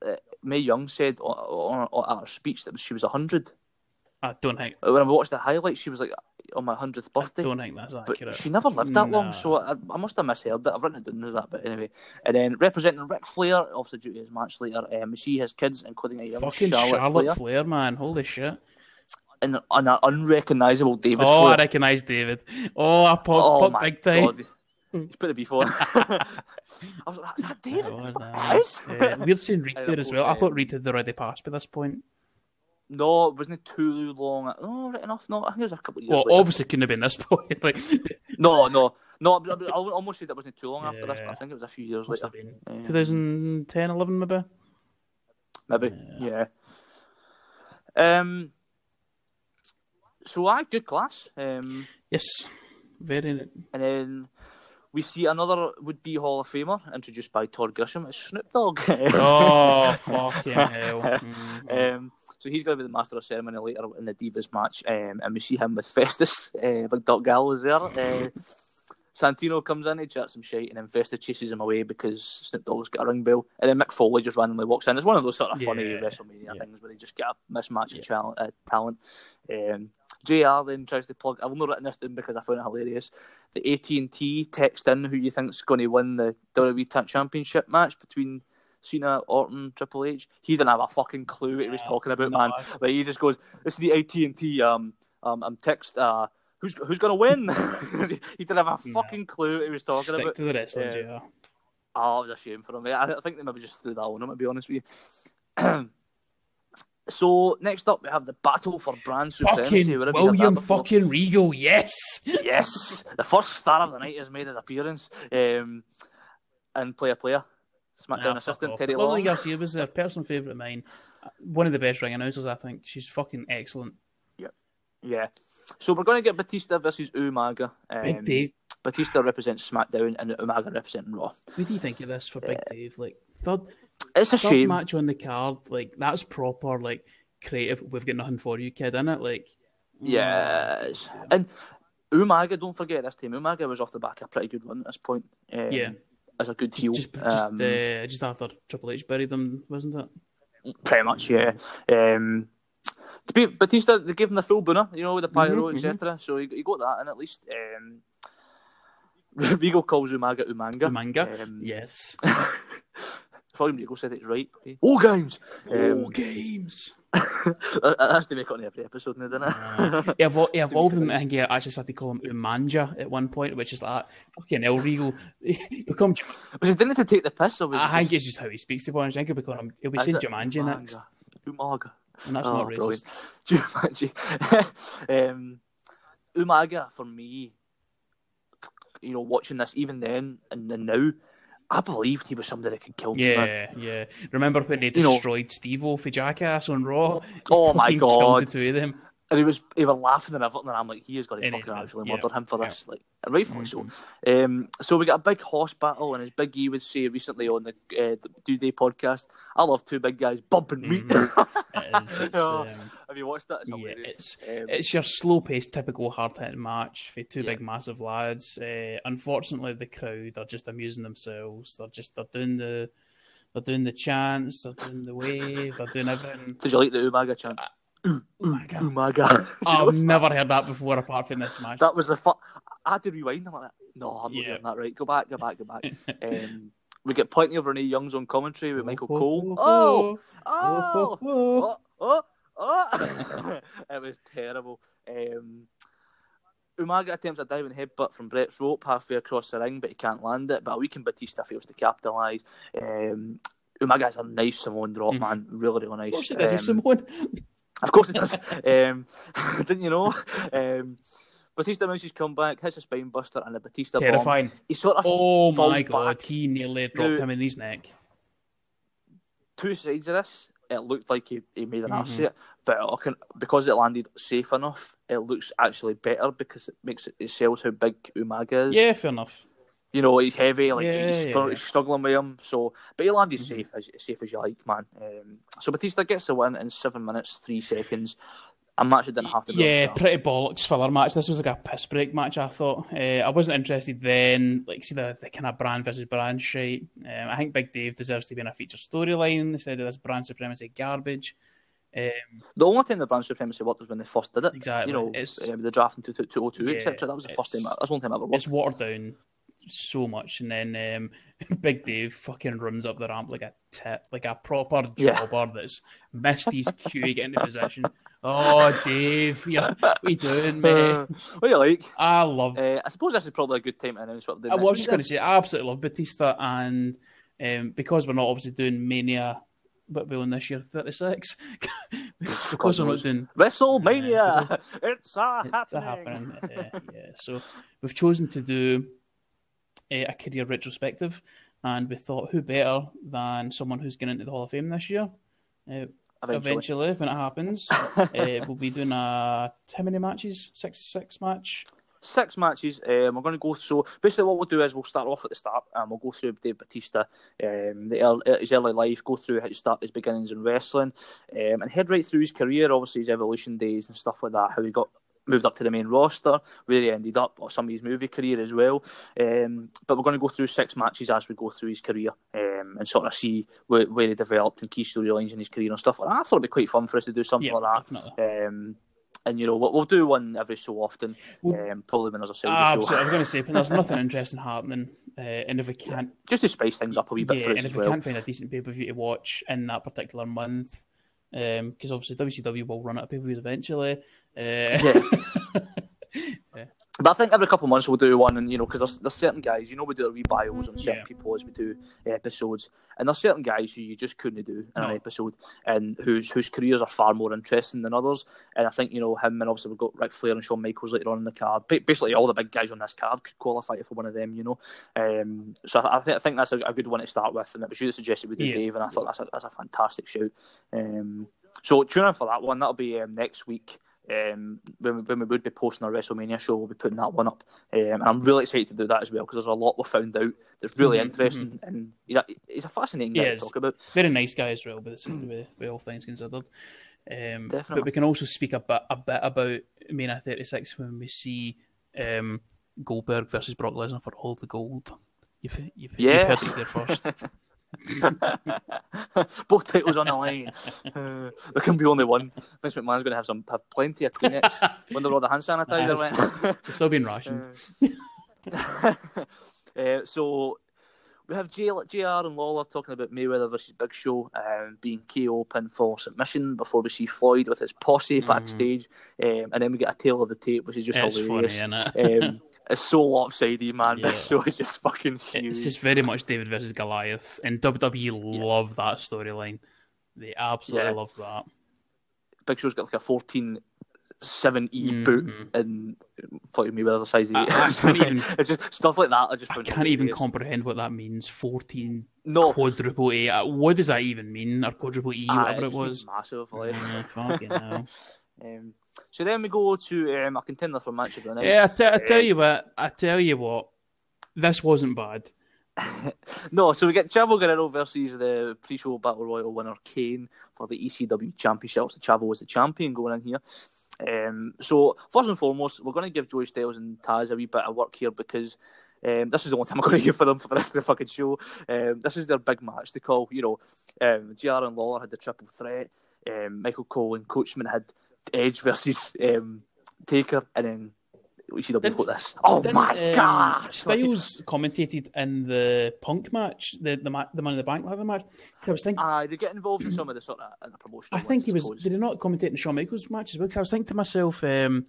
uh, Mae Young said on, on, on at her speech that she was hundred. I don't think. When I watched the highlights, she was like on my hundredth birthday. I don't think that's But accurate. she never lived that long, so I, I must have misheard it. I've written it down as that, but anyway. And then representing Ric Flair, obviously due to his match later, um, we see his kids, including a young Fucking Charlotte, Charlotte, Flair, Flair. man. Holy shit. and, an unrecognisable David oh, I Flair. recognise David. Oh, I pop, oh pop big time. god. He's put it before. on. I was like, is that David? Oh, Yes. nice. Yeah, weird seeing Reid there as well. I thought Reid had already passed by this point. No, it wasn't too long. Oh, right enough. No, I think it was a couple of years Well, later. obviously couldn't have been this point. Like, No, no. No, I I almost said it wasn't too long after this, but I think it was a few years must later. have Um, 2010, 11 maybe. Maybe, yeah. Um. So I good class. Um, Yes, very. and then we see another would-be Hall of Famer introduced by Todd Grisham. It's Snoop Dogg. Oh fucking hell! Mhm. Um, so he's going to be the master of ceremony later in the Divas match, um, and we see him with Festus. Uh, Big Doc Gal is there. Uh, Santino comes in, he chats some shit, and then Festus chases him away because Snoop Dogg's got a ring bell. And then Mick Foley just randomly walks in. It's one of those sort of funny Yeah, WrestleMania yeah. things where they just get a mismatch Yeah. of chal- uh, talent. Um, JR then tries to plug. I've not written this down because I found it hilarious. The AT and T text in who you think's going to win the WWE Tag Championship match between Cena, Orton, Triple H. He didn't have a fucking clue what he was talking about, No. man. Like he just goes, "This is the AT and T um um um text uh." Who's, who's gonna win? he didn't have a No. fucking clue what he was talking Stick about. to the wrestling, Yeah. JR. Oh, it was a shame for him. I, think they maybe just threw that one on him, to be honest with you. so, next up, we have the battle for brand supremacy. Fucking you had that William fucking Regal, yes. Yes, the first star of the night has made his appearance. Um, and player player, SmackDown Ah, fuck assistant off. Terry Lily Garcia was a personal favourite of mine. One of the best ring announcers, I think. She's fucking excellent. Yeah. Yeah. So we're going to get Batista versus Umaga. Um, Big Dave. Batista represents SmackDown and Umaga representing Raw. What do you think of this for Big Dave? Like third, It's a shame. match on the card. Like that's proper. Like creative. We've got nothing for you, kid. In it. Like Yes. And Umaga, don't forget this time, Umaga was off the back of a pretty good run at this point. Um, Yeah. As a good heel. just just, um, uh, just after Triple H buried them, wasn't it? Pretty much, yeah. Um, to be Batista, they gave him the full booner, you know, with the pyro, Mhm, etc. So he, he got that and at least. Um, Regal calls Umaga Umanga. The manga. Um, yes. Probably Regal said it's right. All games. Oh, Um, games. that- that's to make it on every episode now, doesn't it? He, evol- he evolved him. I think he actually started to call him Umanja at one point, which is like fucking El Regal. He'll come. Was he doing it to take the piss? Or I it think just- it's just how he speaks to Boris. I think he'll be calling him. He'll be saying Jumanji next, Umaga. and that's Oh, not racist. Jumanji. um, Umaga, for me, you know, watching this even then and, and now, I believed he was somebody that could kill me. man. Yeah, yeah. Remember when they You know- destroyed Steve-O for Jackass on Raw? Oh my God. the two of them. And he was he was laughing and everything, and I'm like, he is going to fucking he- actually yeah, murder him for yeah. this, like, and rightfully Mhm. so. Um, so we got a big horse battle, and as Big E would say recently on the uh, the New Day podcast, I love two big guys bumping meat. It is, it's, um, Have you watched that? It's yeah, it's Um, it's your slow-paced, typical hard-hitting match for two Yeah. big, massive lads. Uh, unfortunately, the crowd are just amusing themselves. They're just they're doing the they're doing the chants, they're doing the wave, they're doing everything. Did you like the Umaga chant? Oh god! Umaga. Did I've notice that? never heard that before, apart from this match. That was the fun. I had to rewind. I'm like, no, I'm not Yeah. getting that right. Go back, go back, go back. um, we get plenty of Renee Young's on commentary with Michael Cole. Oh, oh, oh, oh, oh. it was terrible. Um, Umaga attempts a diving headbutt from Brett's rope halfway across the ring, but he can't land it. But a weakened Batista fails to capitalise. Um, Umaga's a nice Samoan drop, Mhm. man. Really, really nice. Of course it does. Um, Samoan. of course it does. um, didn't you know? Um, Batista makes his comeback, hits a spine buster and a Batista bomb. Terrifying. He sort of Oh falls my god, back. he nearly dropped Now- him in his neck. two sides of this. It looked like he, he made an ass Mhm. of it, but I can, because it landed safe enough, it looks actually better because it makes it, it sells how big Umaga is. Yeah, fair enough. You know, he's heavy, like Yeah, he's, yeah, yeah. struggling with him. So, but he landed Mhm. safe, as safe as you like, man. Um, so Batista gets the win in seven minutes three seconds. A match that didn't have to. be Yeah, pretty bollocks filler match. This was like a piss break match. I thought. Uh, I wasn't interested then. Like, see the, the kind of brand versus brand shit. Um, I think Big Dave deserves to be in a feature storyline instead of this brand supremacy garbage. Um, The only time the brand supremacy worked was when they first did it. Exactly. You know, It's- uh, the draft in 2002, Yeah, etc. That was the first time. That's the only time I ever watched. it's watered down so much, and then um, Big Dave fucking runs up the ramp like a tit, like a proper Yeah. jobber that's missed his cue to get into position. Oh, Dave, you're, what are you doing, mate? Uh, what do you like? I love Uh, I suppose this is probably a good time to announce what we're I was just going to say, I absolutely love Batista, and um, because we're not obviously doing Mania, but we're on this year 36, because we're not doing. WrestleMania! it's a it's a happening. happening. uh, yeah, so we've chosen to do uh, a career retrospective, and we thought, who better than someone who's going into the Hall of Fame this year? Eventually. eventually, when it happens, uh, we'll be doing a how many matches? Six, six match. Six matches. Um, we're going to go. So basically, what we'll do is we'll start off at the start, and we'll go through Dave Batista, um, the early, his early life, go through how he started his beginnings in wrestling, um, and head right through his career. Obviously, his evolution days and stuff like that. How he got moved up to the main roster, where he ended up, or some of his movie career as well. Um, but we're going to go through six matches as we go through his career, um, and sort of see where, where he developed and key storylines in his career and stuff like that. I thought it'd be quite fun for us to do something Yeah, like that. Um, and you know, we'll, we'll do one every so often. Well- Um, probably when there's a Saudi Ah, show. absolutely. I was going to say, but there's nothing interesting happening, uh, and if we can't just to spice things up a wee bit yeah, for us and if we well. can't find a decent pay per view to watch in that particular month, because obviously WCW will run out of pay per views eventually. Uh, But I think every couple of months we'll do one, and you know, because there's, there's certain guys, you know, we do our wee bios on certain Yeah. people as we do episodes, and there's certain guys who you just couldn't do in No. an episode, and whose whose careers are far more interesting than others. And I think you know him, and obviously we've got Ric Flair and Shawn Michaels later on in the card. Basically, all the big guys on this card could qualify for one of them, you know. Um, so I, I, think, I think that's a, a good one to start with, and it was you that suggested we do Yeah. Dave, and I thought that's a, that's a fantastic shout. Um, so tune in for that one. That'll be um, next week. Um, when, we, when we would be posting our WrestleMania show, we'll be putting that one up. Um, and I'm really excited to do that as well because there's a lot we found out that's really Mhm, interesting and he's a, he's a fascinating guy Yeah, to talk about. Very nice guy as well, but it's, with, with all things considered. Um, but we can also speak a bit, a bit about Mania 36 when we see um, Goldberg versus Brock Lesnar for all the gold. You've, you've, you've heard it there first. Both titles on the line. Uh, there can be only one. Vince McMahon's going to have some have plenty of Kleenex. Wonder all the hand sanitizer went. It's still being rationed. uh, so we have JR and Lawler talking about Mayweather versus Big Show um, being KO pin for submission before we see Floyd with his posse backstage, um, and then we get a tale of the tape, which is just it's funny, hilarious. it? um, it's so lopsided, man. Yeah. Big Show is just fucking huge. It's just very much David versus Goliath, and WWE love that storyline. They absolutely Yeah. love that. Big Show's got like a 14 7 E Mhm. boot, and Floyd Mayweather's a size 8. I- I can't even- it's just stuff like that. I just I can't even comprehend what that means. Fourteen No, quadruple A. Uh, What does that even mean? Or quadruple E, Ah, whatever it was. massive. Like. Yeah, fucking hell. Um, so then we go to um, a contender for match of the night. Yeah, I, te- tell you what. I tell you what. This wasn't bad. No, so we get Chavo Guerrero versus the pre-show battle royal winner Kane for the ECW championship. So Chavo was the champion going in here. Um, so first and foremost, we're going to give Joey Styles and Taz a wee bit of work here because um, this is the only time I'm going to give for them for the rest of the fucking show. Um, this is their big match. They call, you know, um, JR and Lawler had the triple threat. Um, Michael Cole and Coachman had Edge versus um, Taker, and then ECW Didn't- got this. Oh my um, god! Styles commentated in the Punk match, the the, ma- the Money in the Bank ladder match. I was thinking, Aye, they get involved in some of the sort of the promotional. I think he was. Did he not commentate in Shawn Michaels match as well? 'Cause I was thinking to myself, um,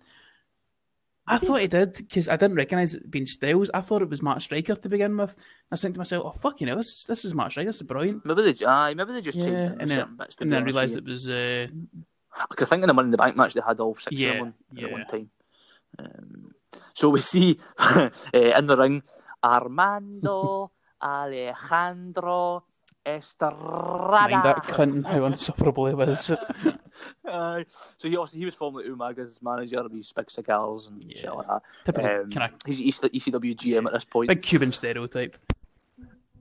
I thought he did because I didn't recognise it being Styles. I thought it was Matt Striker to begin with. I was thinking to myself, oh fucking hell, this this is Matt Striker. This is brilliant. Maybe they, aye, maybe they just changed Yeah, it and then, bits. and then realised it was. Uh, you. I think in the Money in the Bank match they had all six Yeah, of them yeah. at one time. Um, so we see uh, in the ring Armando Alejandro Estrada. mind that cunt and how insufferable he was. Aye. so he obviously he was formerly Umaga's manager. He's big cigars and shit Yeah. like that. Typical Um, kind of he's EC- ECW GM at this point. big Cuban stereotype.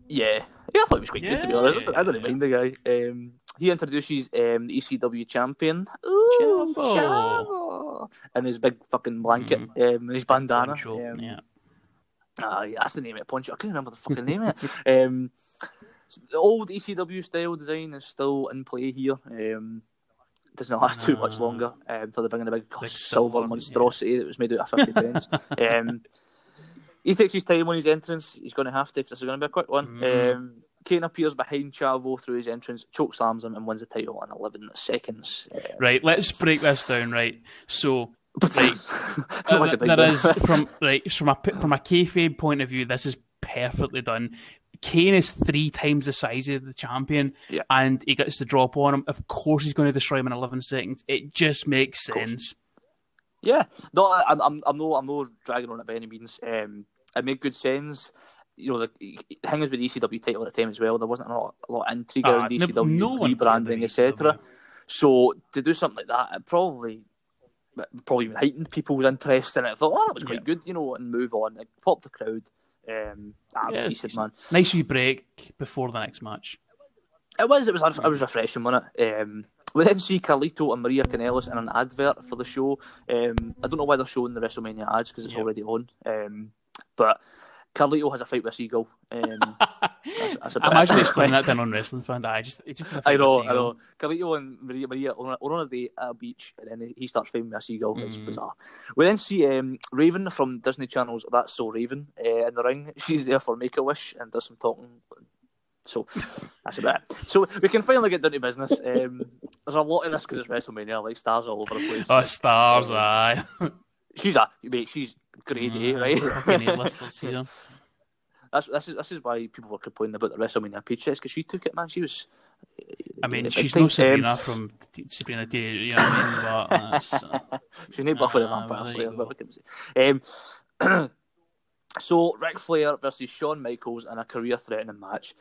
Yeah, yeah, I thought he was quite good to be Yeah, honest. I didn't yeah. mind the guy. Um, he introduces um, the ECW champion, Ooh, Chavo. Chavo. in his big fucking blanket, um, and his bandana. Poncho, Um, yeah. Ah, yeah, that's the name of it, Poncho. I can't remember the fucking name of it. Um, the old ECW style design is still in play here. Um, doesn't last too much Ah. longer um, until they bring in the big, Big silver silver, monstrosity that was made out of 50 pence. Um, he takes his time on his entrance. He's going to have to because this is going to be a quick one. Mhm. Kane appears behind Chavo through his entrance, choke slams him, and wins the title in 11 seconds. Right, let's break this down. Right, so Right. Not Uh, much a big there deal. is from right from a from a kayfabe point of view, this is perfectly done. Kane is three times the size of the champion, Yeah. and he gets the drop on him. Of course, he's going to destroy him in eleven seconds. It just makes sense. Yeah, no, I'm, I'm, I'm no, I'm no dragging on it by any means. Um, it made good sense. You know, the, thing is with the ECW title at the time as well, there wasn't a lot, a lot of intrigue Ah, around ECW no rebranding, etc. So to do something like that, it probably, probably even heightened people's interest in it. I thought, oh, that was quite Yeah. good, you know, and move on. It popped the crowd. Um, ah, Yeah, decent, man. Nice wee break before the next match. It was, it was, it was refreshing, wasn't it? Um, we then see Carlito and Maria Kanellis in an advert for the show. Um, I don't know why they're showing the WrestleMania ads because it's Yep. already on. Um, but Carlito has a fight with a Seagull. Um, that's, that's a bit- Imagine explaining that to a non-wrestling fan. I just, it's just I know, I know. Carlito and Maria, Maria are on a date at a beach, and then he starts fighting with a seagull. It's Mm. bizarre. We then see um, Raven from Disney Channel's That's So Raven uh, in the ring. She's there for Make a Wish and does some talking. So that's about it. So we can finally get down to business. Um, there's a lot of this because it's WrestleMania, like stars all over the place. Oh, stars, aye. She's a mate. She's grade A, right? Fucking A-listers here. that's this is this is why people were complaining about the WrestleMania paychecks because she took it, man. She was. I mean, uh, she's no Sabrina Um, from Sabrina Day, you know what I mean? But uh, She's no Buffy the Ah, Vampire there Slayer. you but what can we? Um, So Ric Flair versus Shawn Michaels in a career-threatening match.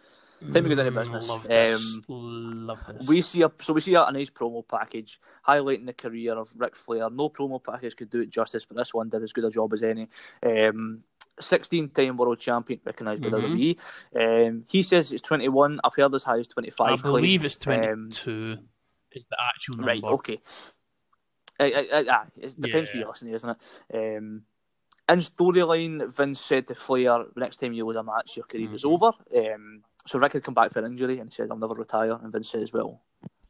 Time to go down to Mm, business. Love this. Um, love this. we see a so we see a, nice promo package highlighting the career of Ric Flair. No promo package could do it justice, but this one did as good a job as any. Um, 16-time world champion, recognised by Mhm. WWE. Um, he says it's 21. I've heard as high as 25. I believe it's Um, 22 is the actual number. Right, okay. Uh, uh, uh, it depends who Yeah. you're listening to, isn't it? Um, in storyline, Vince said to Flair, next time you lose a match, your career is Mhm. over. Um, so Rick had come back for an injury and he said, I'll never retire. And Vince says, well,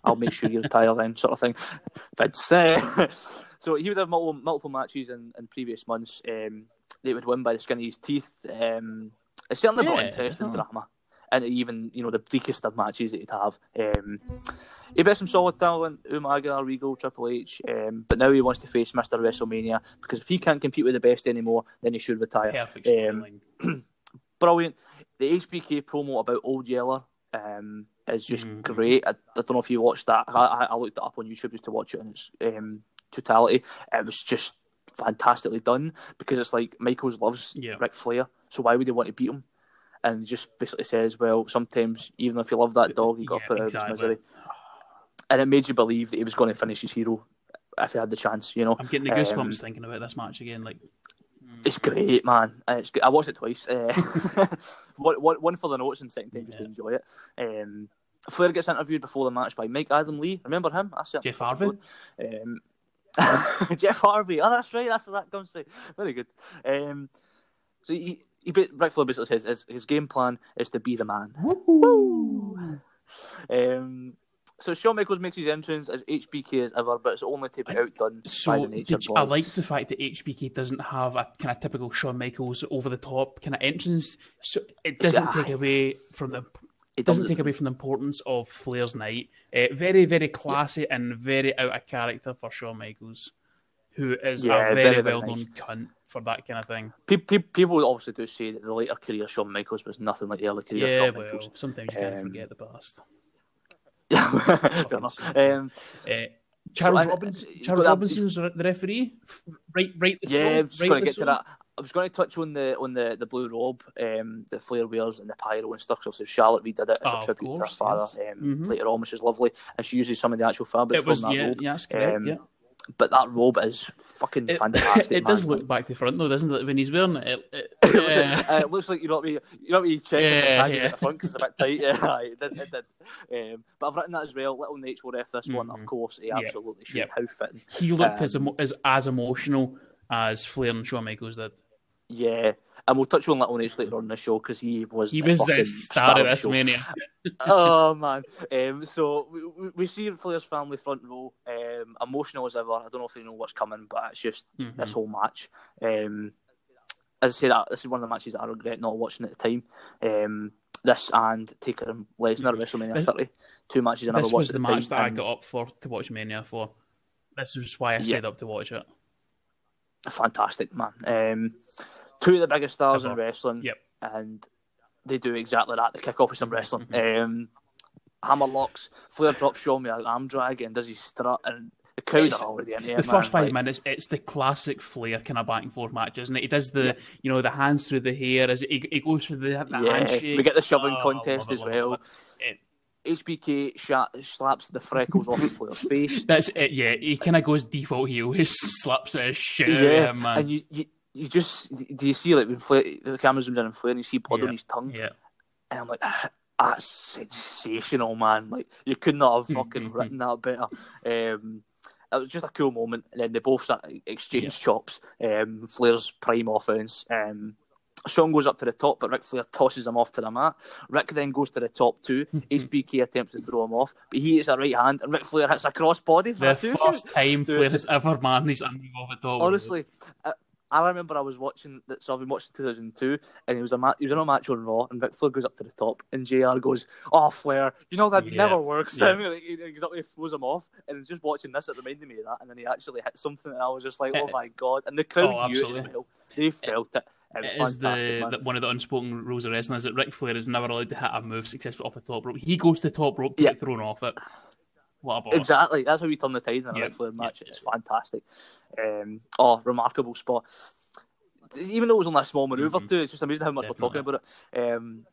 I'll make sure you retire then, sort of thing. Vince. uh, so he would have multiple, multiple matches in, in previous months. Um, they would win by the skin of his teeth. Um, it certainly brought Yeah, interest and oh. drama. And even, you know, the bleakest of matches that he'd have. Um, he bet some solid talent, Umaga, Regal, Triple H, um, but now he wants to face Mr. WrestleMania because if he can't compete with the best anymore, then he should retire. Perfect Um. Brilliant. The HBK promo about Old Yeller um, is just Mhm. great. I, I don't know if you watched that. I, I- looked it up on YouTube just to watch it in its um, totality. It was just fantastically done because it's like Michaels loves Yeah. Ric Flair, so why would he want to beat him? And just basically says, well, sometimes even if you love that dog, you got to Yeah, put it out of his misery. And it made you believe that he was going to finish his hero if he had the chance, you know. I'm getting the goosebumps um, thinking about this match again. Like, It's great, man. It's good. I watched it twice. Uh, one, for the notes and second time just to enjoy it. Um, Flair gets interviewed before the match by Mike Adamle. Remember him? That's. Jeff Harvey? Um, Jeff Harvey. Oh, that's right. That's where that comes from. Very good. Um, so he, he ba- Ric Flair basically says his, his game plan is to be the man. Um, so Shawn Michaels makes his entrance as HBK as ever, but it's only to be outdone by so the Nature did you- I like the fact that HBK doesn't have a kind of typical Shawn Michaels over the top kind of entrance. So it doesn't Aye. take away from the It doesn't take away from the importance of Flair's night. Uh, very, very classy and very out of character for Shawn Michaels, who is Yeah, a very, very, very well known nice. cunt for that kind of thing. Pe- pe- People obviously do say that the later career of Shawn Michaels was nothing like the early career Yeah, Shawn well, Michaels. sometimes you can't Um, forget the past. Fair enough. Um, Uh, Charles I- Robbins, Charles Robinson's the referee. Right, right. The yeah, I'm just right going to get to that. I was going to touch on the on the, the blue robe um, that Flair wears and the pyro and stuff. So Charlotte redid it as Oh, a of tribute to her father yes. um, Mhm. later on, which is lovely. And she uses some of the actual fabric It was from that yeah, robe. yeah, that's correct. Um, yeah. But that robe is fucking It, fantastic. it does look back to front though, doesn't it? When he's wearing it, it, it- yeah. uh, it looks like you know what I mean. You know what you check Yeah, the tag yeah. the front because it's a bit tight. Yeah, it did. It did. Um, but I've written that as well. Little Naitch will ref this one, of Mhm. course. He Yeah. absolutely should. Yep. How fitting. he looked as, um, emo- as as emotional as Flair and Shawn Michaels did. Yeah, and we'll touch on that Little Naitch later on in the show because he was He was the star of this mania. oh man! Um, so we, we- see Flair's family front row, um, emotional as ever. I don't know if they know what's coming, but it's just Mhm. this whole match. Um, as I say, that this is one of the matches I regret not watching at the time. Um, this and Taker and Lesnar WrestleMania This- 30, two matches I never This watched was at the the match that I and got up for to watch Mania for. This is why I Yeah. stayed up to watch it. fantastic, man. Um, two of the biggest stars in wrestling, Yep. and they do exactly that. They kick off with some wrestling. Mm-hmm. Um, hammer locks, Flair drops Shawn with an arm drag and does his strut, and the crowd It's- are already in The here. first five Like, minutes, it's the classic Flair kind of back and forth match, isn't it? He does the, you know, the hands through the hair as he, he goes for the, the Yeah, handshake. we get the shoving Oh, contest it, as well. it. It- HBK sha- slaps the freckles off of Flair's face. That's it. Yeah, he kind of goes default heel. He slaps the shit yeah, him, man. and you, you you just do you see like when Flair, the camera zooms in on Flair and you see blood Yeah. on his tongue, yeah, and I'm like, "Ah, that's sensational, man! Like you could not have fucking written that better. Um, it was just a cool moment, and then they both start exchange chops. Um, Flair's prime offense. Um, Sean goes up to the top, but Ric Flair tosses him off to the mat. Rick then goes to the top two. HBK attempts to throw him off, but he hits a right hand, and Ric Flair hits a cross body for the first time. Flair has ever managed to move off the top. Honestly, I, I remember I was watching that. So I've been watching 2002, and he was a ma- he was in a match on Raw, and Ric Flair goes up to the top, and JR goes, "Oh Flair, you know that Yeah, never works." yeah. And he, he throws him off, and just watching this. It reminded me of that, and then he actually hit something, and I was just like, "Oh my god!" And the crowd oh, knew it as well. They felt it. It It is the, the one of the unspoken rules of wrestling is that Ric Flair is never allowed to hit a move successful off the top rope. He goes to the top rope to Yeah. get thrown off it. What a boss! Exactly. That's how we turn the tide in a Flair match. yeah, It's fantastic. Um, oh, remarkable spot. even though it was only a small maneuver Mhm. too, it's just amazing how much Definitely. we're talking about it. Um,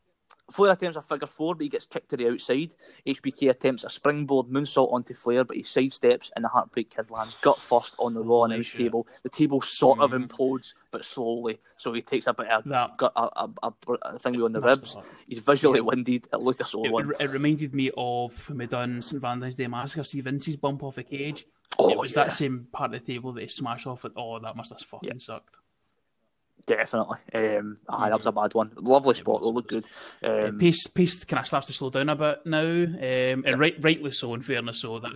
Flair attempts a figure four, but he gets kicked to the outside. HBK attempts a springboard moonsault onto Flair, but he sidesteps and the Heartbreak Kid lands gut first on the Raw announce table. The table sort of Mhm. implodes, but slowly. So he takes a bit of That gut, a, a, a, a thing on the ribs. have- He's visually Yeah. winded. It looked a sore It, one. it reminded me of when we done St Valentine's Day Massacre. See Vince's bump off the cage. Oh, it was yeah. that same part of the table that he smashed off. At, oh, that must have fucking sucked. Definitely. Um, aye, that was a bad one. Lovely spot. it looked good. Uh, Um, pace, pace kind of starts to slow down a bit now, um, and right, rightly so. In fairness, so that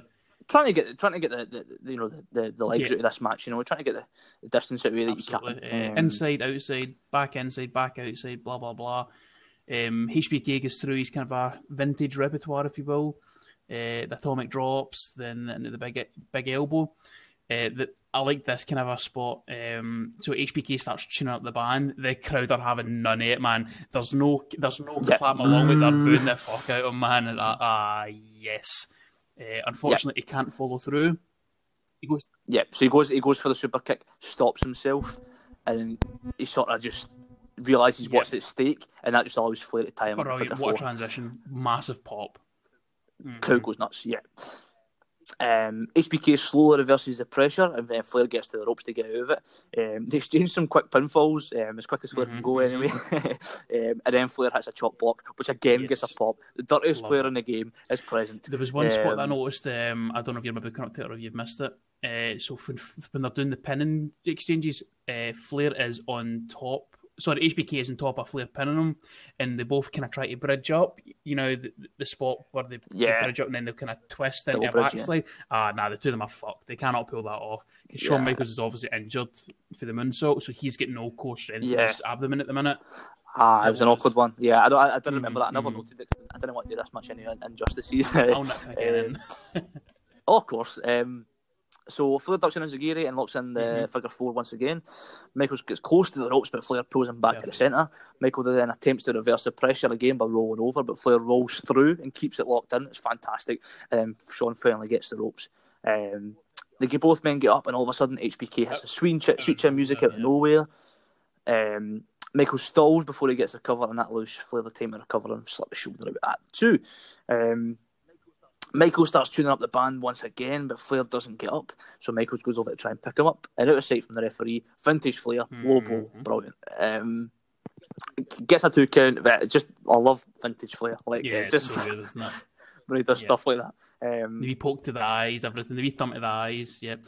trying to get trying to get the, the, the you know the, the, the legs Yeah. out of this match. You know, we're trying to get the, the distance out of that you absolutely can. uh, Um, inside, outside, back inside, back outside, blah blah blah. Um, HBK gets through his kind of a vintage repertoire, if you will. Uh, the atomic drops, then into the big big elbow. Uh, the, I like this kind of a spot. Um, so HBK starts tuning up the band. The crowd are having none of it, man. There's no, there's no Yeah. clap along with. They're booing the fuck out of man. And that, ah, yes. Uh, unfortunately, he can't follow through. He goes, Yeah, so he goes he goes for the super kick, stops himself, and he sort of just realizes Yeah. what's at stake, and that just always Flair to tie him up. in brilliant. What a transition! Massive pop. Mhm. Crowd goes nuts. Yeah. Um, HBK slowly reverses the pressure, and then Flair gets to the ropes to get out of it. Um, they exchange some quick pinfalls, um, as quick as Flair can Mhm, go mhm. anyway. um, and then Flair hits a chop block, which again gets a pop. The dirtiest Love player it. in the game is present. There was one spot that I Um, noticed. Um, I don't know if looking up to it or if you've missed it. Uh, so when, when they're doing the pinning exchanges, uh, Flair is on top. Sorry, HBK is on top of Flair pinning him, and they both kind of try to bridge up. You know, the, the spot where they, they Yeah. bridge up and then they kind of twist into a yeah. backslide. Ah, nah, the two of them are fucked. They cannot pull that off. 'Cause Shawn Yeah. Michaels is obviously injured for the moonsault, so he's getting no core strength in Yeah. his abdomen at the minute. Ah, It was an awkward one. Yeah, I, don't, I, I didn't remember that. I never mhm. noted it. I didn't want to do this much any injustices. I'll nitpick it in. Oh, of course. Um, so Flair ducks enzuigiri and locks in the Mhm. figure four once again. Michaels gets close to the ropes, but Flair pulls him back to the centre. Michael then attempts to reverse the pressure again by rolling over, but Flair rolls through and keeps it locked in. It's fantastic. Um, Sean finally gets the ropes. Um, they get both men get up, and all of a sudden HBK has a sweet, chin, sweet chin music out of nowhere. Um, Michael stalls before he gets the cover, and that allows Flair the time to recover and slip the shoulder out at two. Um, Michael starts tuning up the band once again, but Flair doesn't get up, so Michaels goes over to try and pick him up. And out of sight from the referee, vintage Flair, low blow, brilliant. Um, gets a two count, but just I love vintage Flair. Like Yeah, it's it's just so good, isn't it? when he does Yeah. stuff like that. Um, The wee poke to the eyes, everything. The wee thumb to the eyes. Yep.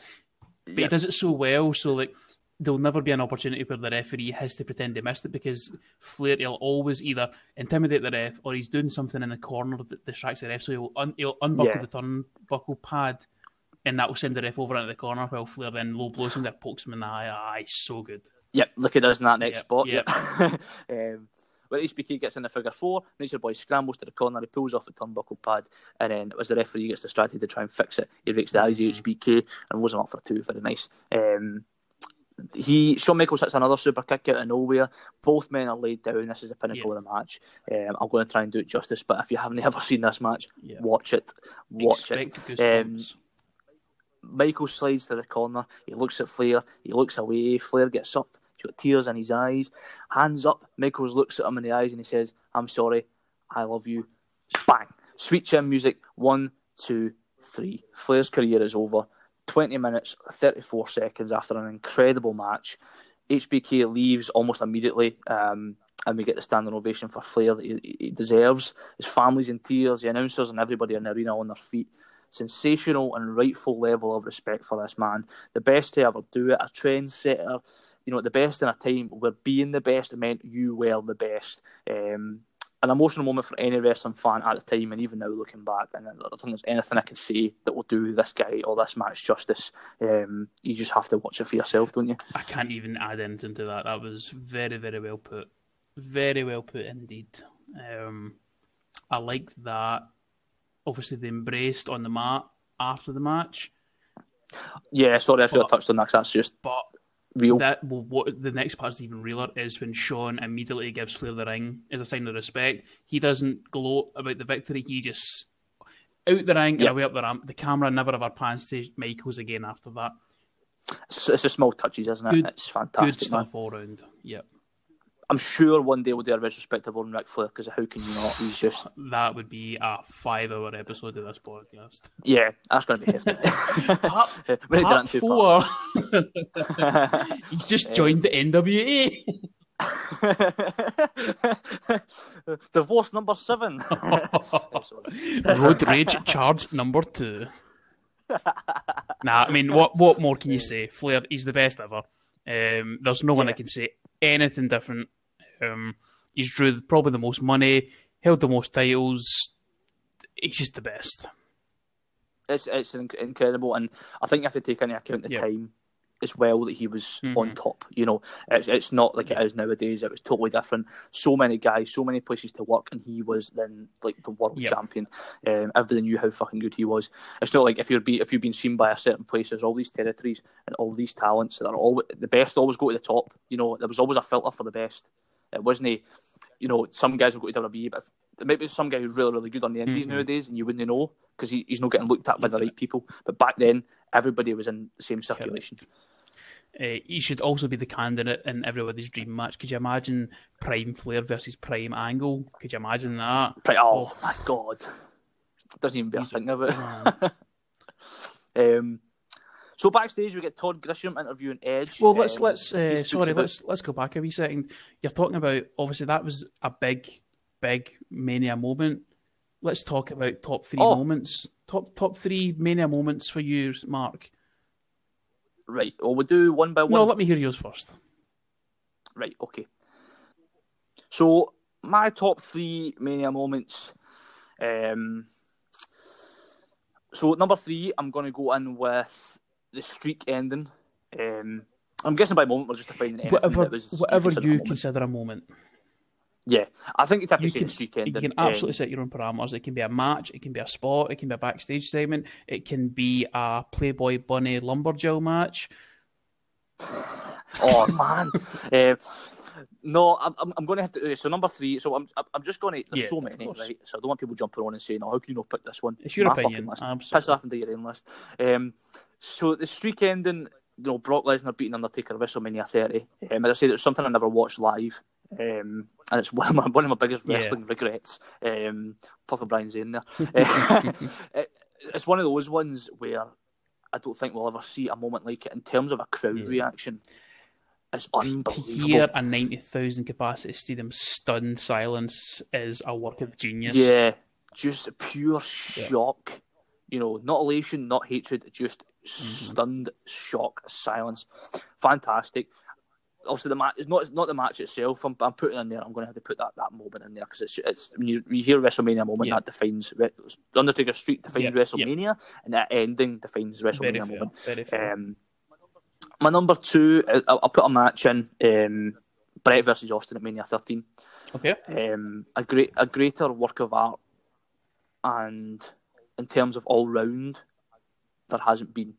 But yeah, he does it so well, so like there'll never be an opportunity where the referee has to pretend he missed it because Flair he'll always either intimidate the ref or he's doing something in the corner that distracts the ref. So he'll, un- he'll unbuckle Yeah. the turnbuckle pad and that will send the ref over into the corner while Flair then low blows him there, pokes him in the eye. Ah, he's so good. Yep, look at us in that next Yep, spot. yep. Yep. um, when HBK gets in the figure four, Nature Boy scrambles to the corner, he pulls off the turnbuckle pad, and then as the referee gets distracted to try and fix it, he rakes the eyes of HBK and was him up for two. Very nice. Um, he Shawn Michaels hits another super kick out of nowhere. Both men are laid down. This is the pinnacle of the match. Um, I'm going to try and do it justice, but if you haven't ever seen this match, Yeah. watch it. Watch Expect it. goosebumps. Michael slides to the corner. He looks at Flair. He looks away. Flair gets up. He's got tears in his eyes. Hands up. Michaels looks at him in the eyes and he says, I'm sorry. I love you. Bang. Sweet chin music. One, two, three. Flair's career is over. 20 minutes, 34 seconds after an incredible match. HBK leaves almost immediately. Um, and we get the standing ovation for Flair that he, he deserves. His family's in tears, the announcers and everybody in the arena on their feet sensational and rightful level of respect for this man. The best to ever do it, a trendsetter. You know, the best in a time where being the best meant you were the best. Um, an emotional moment for any wrestling fan at the time, and even now looking back. And I don't think there's anything I can say that will do this guy or this match justice. Um, you just have to watch it for yourself, don't you? I can't even add anything to that. That was very, very well put. Very well put indeed. Um, I like that. Obviously, they embraced on the mat after the match, Yeah, sorry, I should have touched on that. 'cause that's just but real. that well, what the next part's even realer is when Sean immediately gives Flair the ring as a sign of respect. He doesn't gloat about the victory. He just out the ring Yep. and away up the ramp. The camera never ever pans to Michaels again after that. It's, it's the small touches, isn't it? Good- it's fantastic. Good man. stuff all round. Yep. I'm sure one day we'll do a retrospective on Ric Flair because how can you not? He's just That would be a five-hour episode of this podcast. yeah, that's going to be hefty. Part, we need to run part four. He's just joined the NWA. Divorce number seven. Road rage charge number two. nah, I mean, what what more can you say? Flair, he's the best ever. Um, there's no one Yeah. that can say anything different. Um, he's drew probably the most money, held the most titles. He's just the best. it's it's inc- incredible, and I think you have to take into account the Yeah. time as well that he was Mhm. on top. You know, it's, it's not like it is nowadays. It was totally different. So many guys, so many places to work, and he was then like the world Yep. champion. Um, everybody knew how fucking good he was. It's not like if you're be if you've been seen by a certain place, there's all these territories and all these talents that are all the best. Always go to the top. You know, there was always a filter for the best. It wasn't. A, you know, some guys will go to WWE, but if, there might be some guy who's really, really good on the indies Mhm. nowadays, and you wouldn't know because he, he's not getting looked at by the right people. But back then, everybody was in the same circulation. Uh, he should also be the candidate in everybody's dream match. Could you imagine Prime Flair versus Prime Angle? Could you imagine that? Right, oh, my god, doesn't even bear thinking of it. um, so backstage, we get Todd Grisham interviewing Edge. Well, let's Um, let's uh, sorry, about- let's let's go back a wee second. You're talking about obviously that was a big, big mania moment. Let's talk about top three Oh. moments. Top top three mania moments for you, Mark. Right, well, we'll do one by one. No, let me hear yours first. Right, okay. So my top three mania moments. Um, so number three, I'm going to go in with the streak ending. Um, I'm guessing by moment we're just defining anything Whatever that was whatever considered a you moment. consider a moment. Yeah, I think you'd have to You say can, the streak you can Um, absolutely set your own parameters. It can be a match, it can be a spot, it can be a backstage segment, it can be a Playboy Bunny Lumberjill match. oh man. Um, no, I'm, I'm, going to have to. So number three. So I'm, I'm just going to. There's Yeah, so many, right? So I don't want people jumping on and saying, "Oh, how can you not pick this one?" It's your My opinion, fucking list. absolutely. Piss off into your own list. Um, so the streak ending. You know, Brock Lesnar beating Undertaker WrestleMania 30. Um, as I said, it's something I never watched live, um, and it's one of my one of my biggest Yeah. wrestling regrets. Um, Papa Brian's in there. Uh, it, it's one of those ones where I don't think we'll ever see a moment like it in terms of a crowd Yeah. reaction. It's To unbelievable. hear a 90,000 capacity stadium stunned silence is a work of genius. Yeah, just pure shock. You know, not elation, not hatred, just Mm-hmm. stunned shock, silence. Fantastic. Also, the match is not not the match itself. I'm, I'm putting in there. I'm going to have to put that, that moment in there because it's it's when you, you hear WrestleMania moment Yeah. that defines Undertaker Street defines Yeah, WrestleMania, and that ending defines WrestleMania moment. Um, my number two, I- I'll, I'll put a match in. Um, Bret versus Austin at Mania 13 okay. um, a great a greater work of art, and in terms of all round, there hasn't been.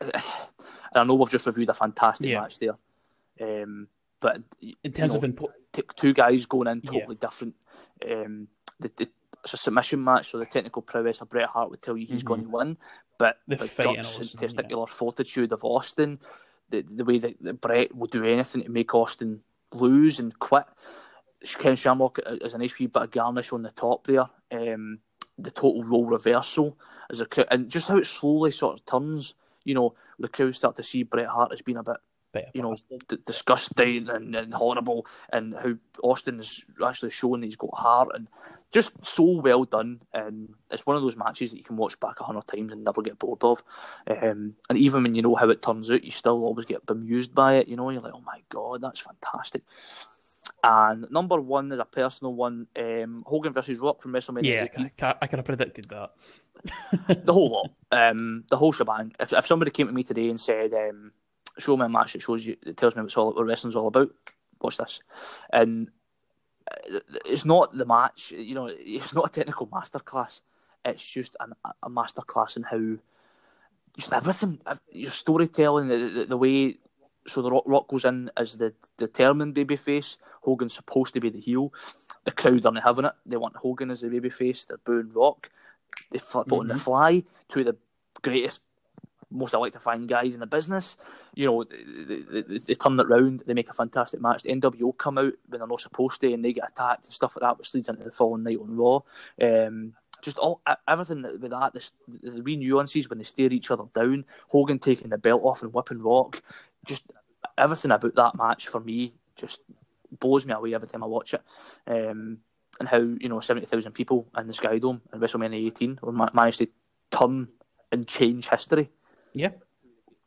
And I know we've just reviewed a fantastic Yeah. match there, um, but In terms you of know, input, t- two guys going in Yeah. totally different. Um, the, the, it's a submission match, so the technical prowess of Bret Hart would tell you he's Mhm. going to win, but The fight guts and Austin, yeah. testicular fortitude of Austin, the the way that, that Bret will do anything to make Austin lose and quit. Ken Shamrock is a nice wee bit of garnish on the top there. Um, the total role reversal as a and just how it slowly sort of turns. You know, the crowd start to see Bret Hart as being a bit you know, d- disgusting and, and horrible, and how Austin's actually showing that he's got heart, and just so well done. And it's one of those matches that you can watch back a hundred times and never get bored of. Um, and even when you know how it turns out, you still always get bemused by it. You know, you're like, oh my god, that's fantastic. And number one is a personal one: um, Hogan versus Rock from WrestleMania yeah, I 18 can, I can have predicted that. the whole lot, um, the whole shebang. If, if somebody came to me today and said, um, "Show me a match that shows you, that tells me what's all what wrestling's all about," watch this, and uh, it's not the match. You know, it's not a technical masterclass. It's just an, a masterclass in how just everything, your storytelling, the, the, the way. So the Rock, Rock goes in as the determined babyface. Hogan's supposed to be the heel. The crowd aren't having it. They want Hogan as the babyface. They're booing Rock. They flip it on the Mhm. fly to the greatest most electrifying guys in the business. You know, they, they, they turn it round. They make a fantastic match. The NWO come out when they're not supposed to, and they get attacked and stuff like that, which leads into the following night on Raw. Um, just all everything with that, the, the wee nuances when they stare each other down, Hogan taking the belt off and whipping Rock, just everything about that match for me just blows me away every time I watch it. Um, and how you know seventy thousand people in the Sky Dome in WrestleMania 18 managed to turn and change history. Yeah.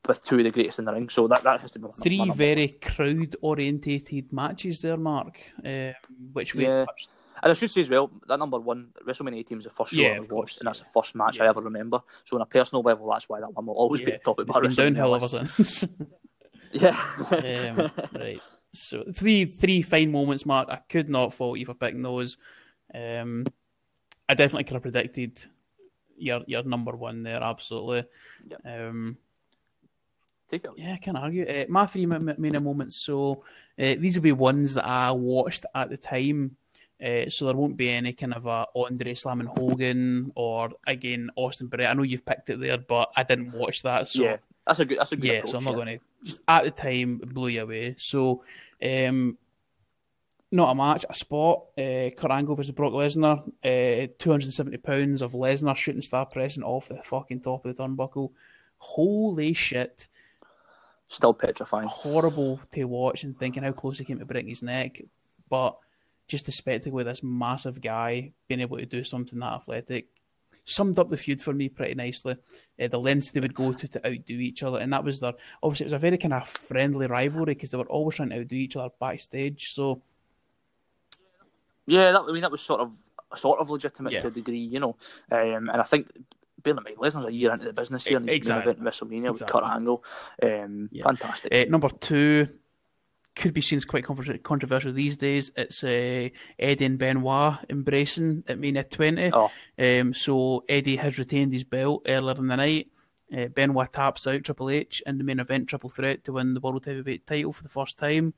With two of the greatest in the ring, so that that has to be three very crowd orientated matches there, Mark. Uh, which we yeah. Watched. And I should say as well, that number one, WrestleMania 18 was the first show yeah, I watched, and that's the first match yeah. I ever remember. So on a personal level, that's why that one will always yeah. be the top of my it's downhill ever since. yeah. um, right. So three three fine moments, Mark. I could not fault you for picking those. Um, I definitely could have predicted your your number one there. Absolutely. Yep. Um, Take it. Yeah, I can't argue. Uh, my three main moments. So uh, these will be ones that I watched at the time. Uh, so there won't be any kind of a Andre slamming Hogan or again Austin Bret. I know you've picked it there, but I didn't watch that. So yeah, that's a good. That's a good. Yeah, approach, so I'm not yeah. going to. Just at the time, blew you away. So, um, not a match, a spot. Uh, Kurt Angle versus Brock Lesnar. Uh, 270 pounds of Lesnar shooting star pressing off the fucking top of the turnbuckle. Holy shit! Still petrifying. Horrible to watch and thinking how close he came to breaking his neck, but just the spectacle of this massive guy being able to do something that athletic summed up the feud for me pretty nicely. Uh, the lengths they would go to to outdo each other, and that was their obviously it was a very kind of friendly rivalry because they were always trying to outdo each other backstage. So yeah, that, I mean that was sort of sort of legitimate yeah. to a degree, you know, um, and I think. Bear in mind, Lesnar's a year into the business here, and he's exactly. event in WrestleMania exactly. with Kurt Angle. Um, yeah. Fantastic. Uh, number two, could be seen as quite controversial these days. It's uh, Eddie and Benoit embracing at Mania 20. Oh. Um, so Eddie has retained his belt earlier in the night. Uh, Benoit taps out Triple H in the main event triple threat to win the World Heavyweight title for the first time.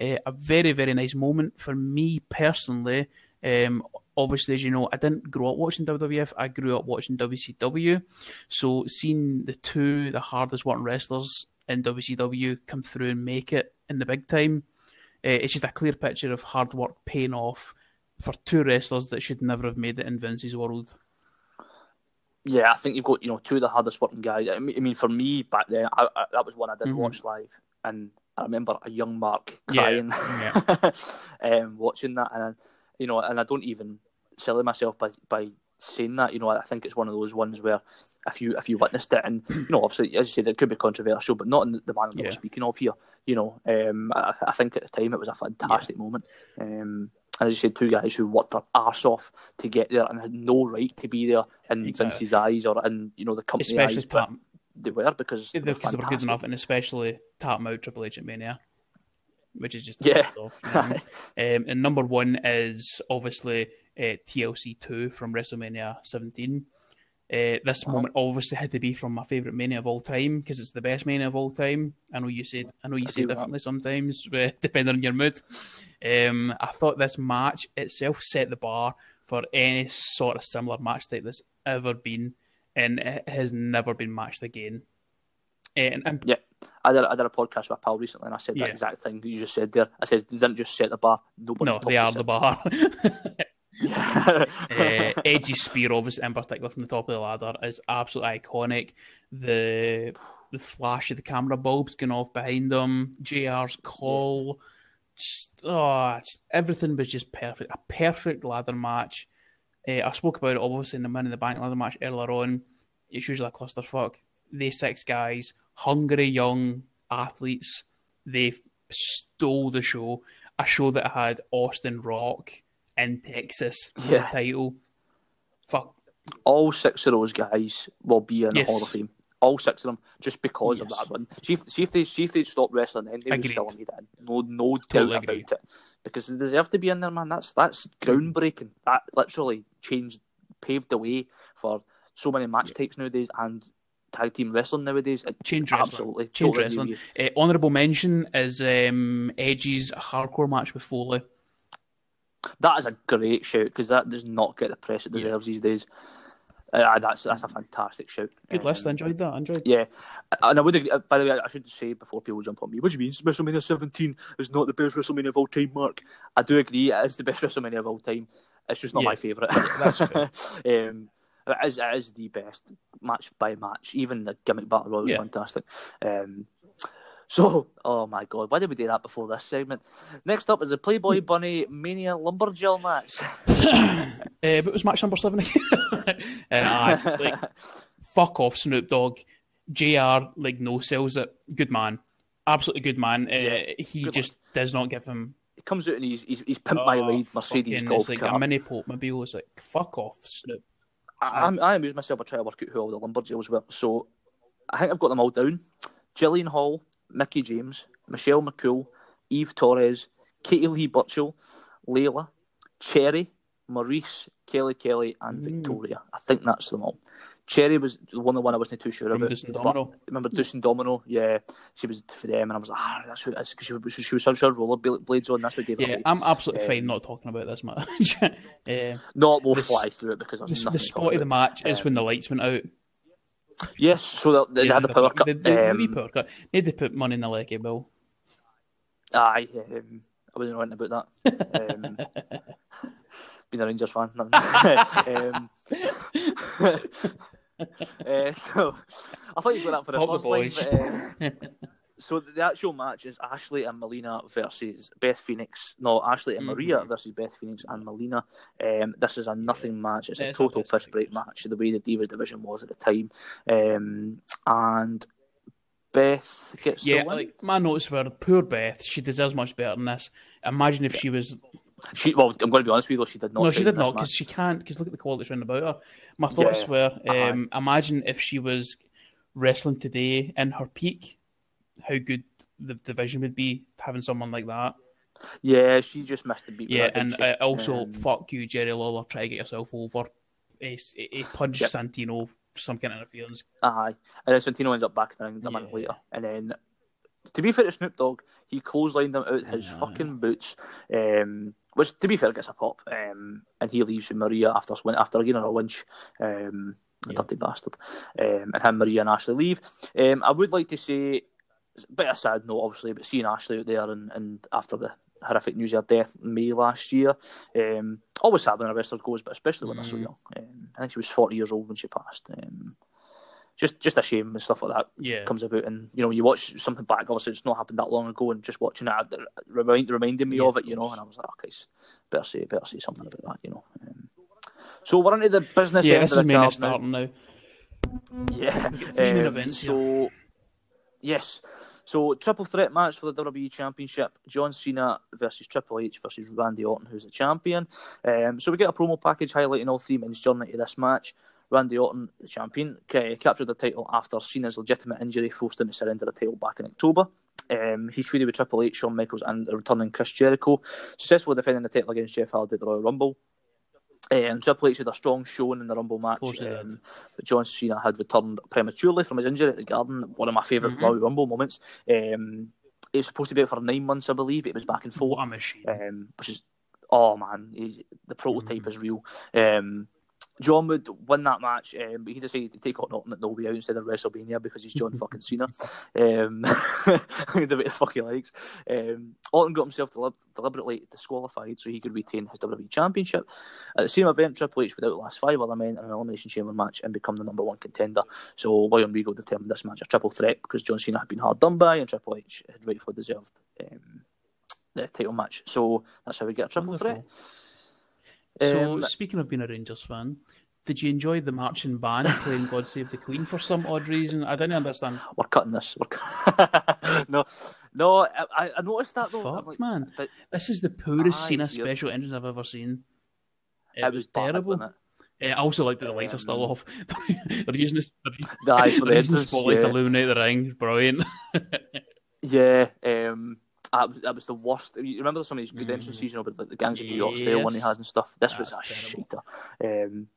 Uh, a very, very nice moment for me personally. Um, obviously, as you know, I didn't grow up watching WWF. I grew up watching WCW. So seeing the two, the hardest working wrestlers in WCW come through and make it in the big time. Uh, it's just a clear picture of hard work paying off for two wrestlers that should never have made it in Vince's world. Yeah, I think you've got you know two of the hardest working guys. I mean, for me back then, I, I, that was one I didn't mm-hmm. watch live, and I remember a young Mark crying yeah. Yeah. um, watching that, and you know, and I don't even silly myself by by saying that. You know, I think it's one of those ones where if you if you witnessed it, and you know, obviously, as you said, it could be controversial, but not in the manner that yeah. we're speaking of here. You know, um, I, I, think at the time it was a fantastic moment. Um, and as you said, two guys who worked their arse off to get there and had no right to be there in exactly. Vince's eyes or in you know the company especially eyes. Tap, they were because they, because they were good enough, and especially tap out Triple H at Mania which is just yeah. Off, you know? um, and number one is obviously uh, TLC two from WrestleMania 17. Uh, this uh-huh. moment obviously had to be from my favorite mania of all time because it's the best mania of all time. I know you said I know you I say differently that. sometimes, uh, depending on your mood. Um, I thought this match itself set the bar for any sort of similar match type that's ever been, and it has never been matched again. And, and yeah, I did, I did a podcast with a pal recently, and I said yeah. that exact thing you just said there. I said they didn't just set the bar; no, they are the bar. uh, Edge's spear, obviously, in particular from the top of the ladder, is absolutely iconic. The the flash of the camera bulbs going off behind them, JR's call, just, oh, just, everything was just perfect. A perfect ladder match. Uh, I spoke about it obviously in the Money in the Bank ladder match earlier on. It's usually a clusterfuck. They six guys, hungry young athletes, they stole the show. A show that had Austin Rock, in Texas for yeah. the title. Fuck. All six of those guys will be in yes. the Hall of Fame. All six of them, just because yes. of that one. See if, see if they see if they stopped wrestling, then they would still need it. No, no doubt about it. Because they deserve to be in there, man. That's that's groundbreaking. That literally changed, paved the way for so many match yeah. types nowadays and tag team wrestling nowadays. Change absolutely, change totally wrestling. Uh, honorable mention is um, Edge's hardcore match with Foley. That is a great shout because that does not get the press it deserves yeah. these days. Uh, that's that's a fantastic shout. Good um, list. I enjoyed that. I enjoyed. Yeah, and I would agree. By the way, I should say before people jump on me, what do you mean WrestleMania 17 is not the best WrestleMania of all time? Mark, I do agree. It is the best WrestleMania of all time. It's just not yeah, my favourite. That's fair. um, it is, it is the best match by match. Even the gimmick battle royal was yeah. fantastic. Um, so, oh my god, why did we do that before this segment? Next up is the Playboy Bunny Mania Lumberjill match. uh, but it was match number seven again. uh, like, fuck off, Snoop Dogg. JR, like, no sells it. Good man. Absolutely good man. Uh, he just man. does not give him. He comes out and he's he's, he's pimped oh, my lead Mercedes golf like car. a mini Pope mobile. It's like, fuck off, Snoop. I, I, I amused myself by trying to work out who all the Lumberjills were. So I think I've got them all down. Jillian Hall, Mickie James, Michelle McCool, Eve Torres, Katie Lee Burchill, Layla, Cherry, Maryse, Kelly Kelly, and mm. Victoria. I think that's them all. Cherry was the one, the one I wasn't too sure From about. Deuce Domino. Remember Deuce and Domino? Yeah, she was for them, and I was like, ah, that's who it is because she, was, she was such a roller blades on. That's what gave Yeah, I'm absolutely um, fine not talking about this match. um, not we'll fly through it because there's the, the spot of the match um, is when the lights went out. Yes, so they, they yeah, had the power cut. They, they, um, power cut. Need to put money in the leggy bill. Aye, um, I wasn't writing about that. Um, being a Rangers fan. um, uh, so I thought you'd go that for the Pop first line. But, um, so the actual match is Ashley and Melina versus Beth Phoenix. No, Ashley and Maria mm-hmm. versus Beth Phoenix and Melina. Um, this is a nothing match. It's a total piss break match. The way the Divas division was at the time, um, and Beth gets yeah. Like my notes were poor Beth. She deserves much better than this. Imagine if yeah. she was. She well, I'm going to be honest with you. Though, she did not. No, she did not because she can't. Because look at the quality around about her. My thoughts yeah. were: um, imagine if she was wrestling today in her peak how good the division would be having someone like that. Yeah, she just missed the beat. Yeah, and uh, also um, fuck you, Jerry Lawler. Try to get yourself over. A, a punch yep. Santino some kind of interference. Aye, and then Santino ends up back in the a minute later, and then. To be fair to Snoop Dogg, he clotheslined him out his yeah. fucking boots, um, which to be fair gets a pop, um, and he leaves with Maria after after again on a winch, um, a dirty bastard, um, and him, Maria, and Ashley leave. Um, I would like to say a bit of a sad note, obviously, but seeing Ashley out there and, and after the horrific news of her death in May last year, um, always sad when a wrestler goes, but especially when mm. they're so young. Um, I think she was 40 years old when she passed. Um, just just a shame when stuff like that yeah. comes about. And, you know, you watch something back, obviously it's not happened that long ago, and just watching it, it remind, reminding me yeah, of it, you know, and I was like, okay, better say, better say something about that, you know. Um, so we're into the business yeah, end this of the is starting now. Yeah. Um, events, so, yes. So triple threat match for the WWE Championship: John Cena versus Triple H versus Randy Orton, who's the champion. Um, so we get a promo package highlighting all three men's journey to this match. Randy Orton, the champion, captured the title after Cena's legitimate injury forced him to surrender the title back in October. Um, he's feuded with Triple H, Shawn Michaels, and returning Chris Jericho. Successfully defending the title against Jeff Hardy at the Royal Rumble. Um, Triple H had a strong showing in the Rumble match, um, but John Cena had returned prematurely from his injury at the Garden. One of my favorite mm-hmm. Rumble moments. Um, it was supposed to be out for nine months, I believe. But it was back in four, um, which is oh man, he, the prototype mm-hmm. is real. Um, John would win that match, um, but he decided to take on Orton at No Way Out instead of WrestleMania because he's John fucking Cena. Um, the way the fuck he likes. Um, Orton got himself deliberately disqualified so he could retain his WWE Championship. At the same event, Triple H would outlast five other men in an Elimination Chamber match and become the number one contender. So William Regal determined this match a triple threat because John Cena had been hard done by and Triple H had rightfully deserved um, the title match. So that's how we get a triple Wonderful. threat. So, um, speaking of being a Rangers fan, did you enjoy the marching band playing "God Save the Queen" for some odd reason? I didn't understand. We're cutting this. We're no, no. I, I noticed that though. Fuck, like, man, but, this is the poorest aye, Cena special entrance I've ever seen. It, it was, was terrible. Bad, it? I also like that the lights um, are still um, off. they're using this. They're, aye, for the using the spotlights yeah. to illuminate the ring. Brilliant. yeah. Um, that, that was the worst. You remember some of these good mm. entrance season, but like the Gangs of New York style one he had and stuff. This That's was a terrible. shitter. Um,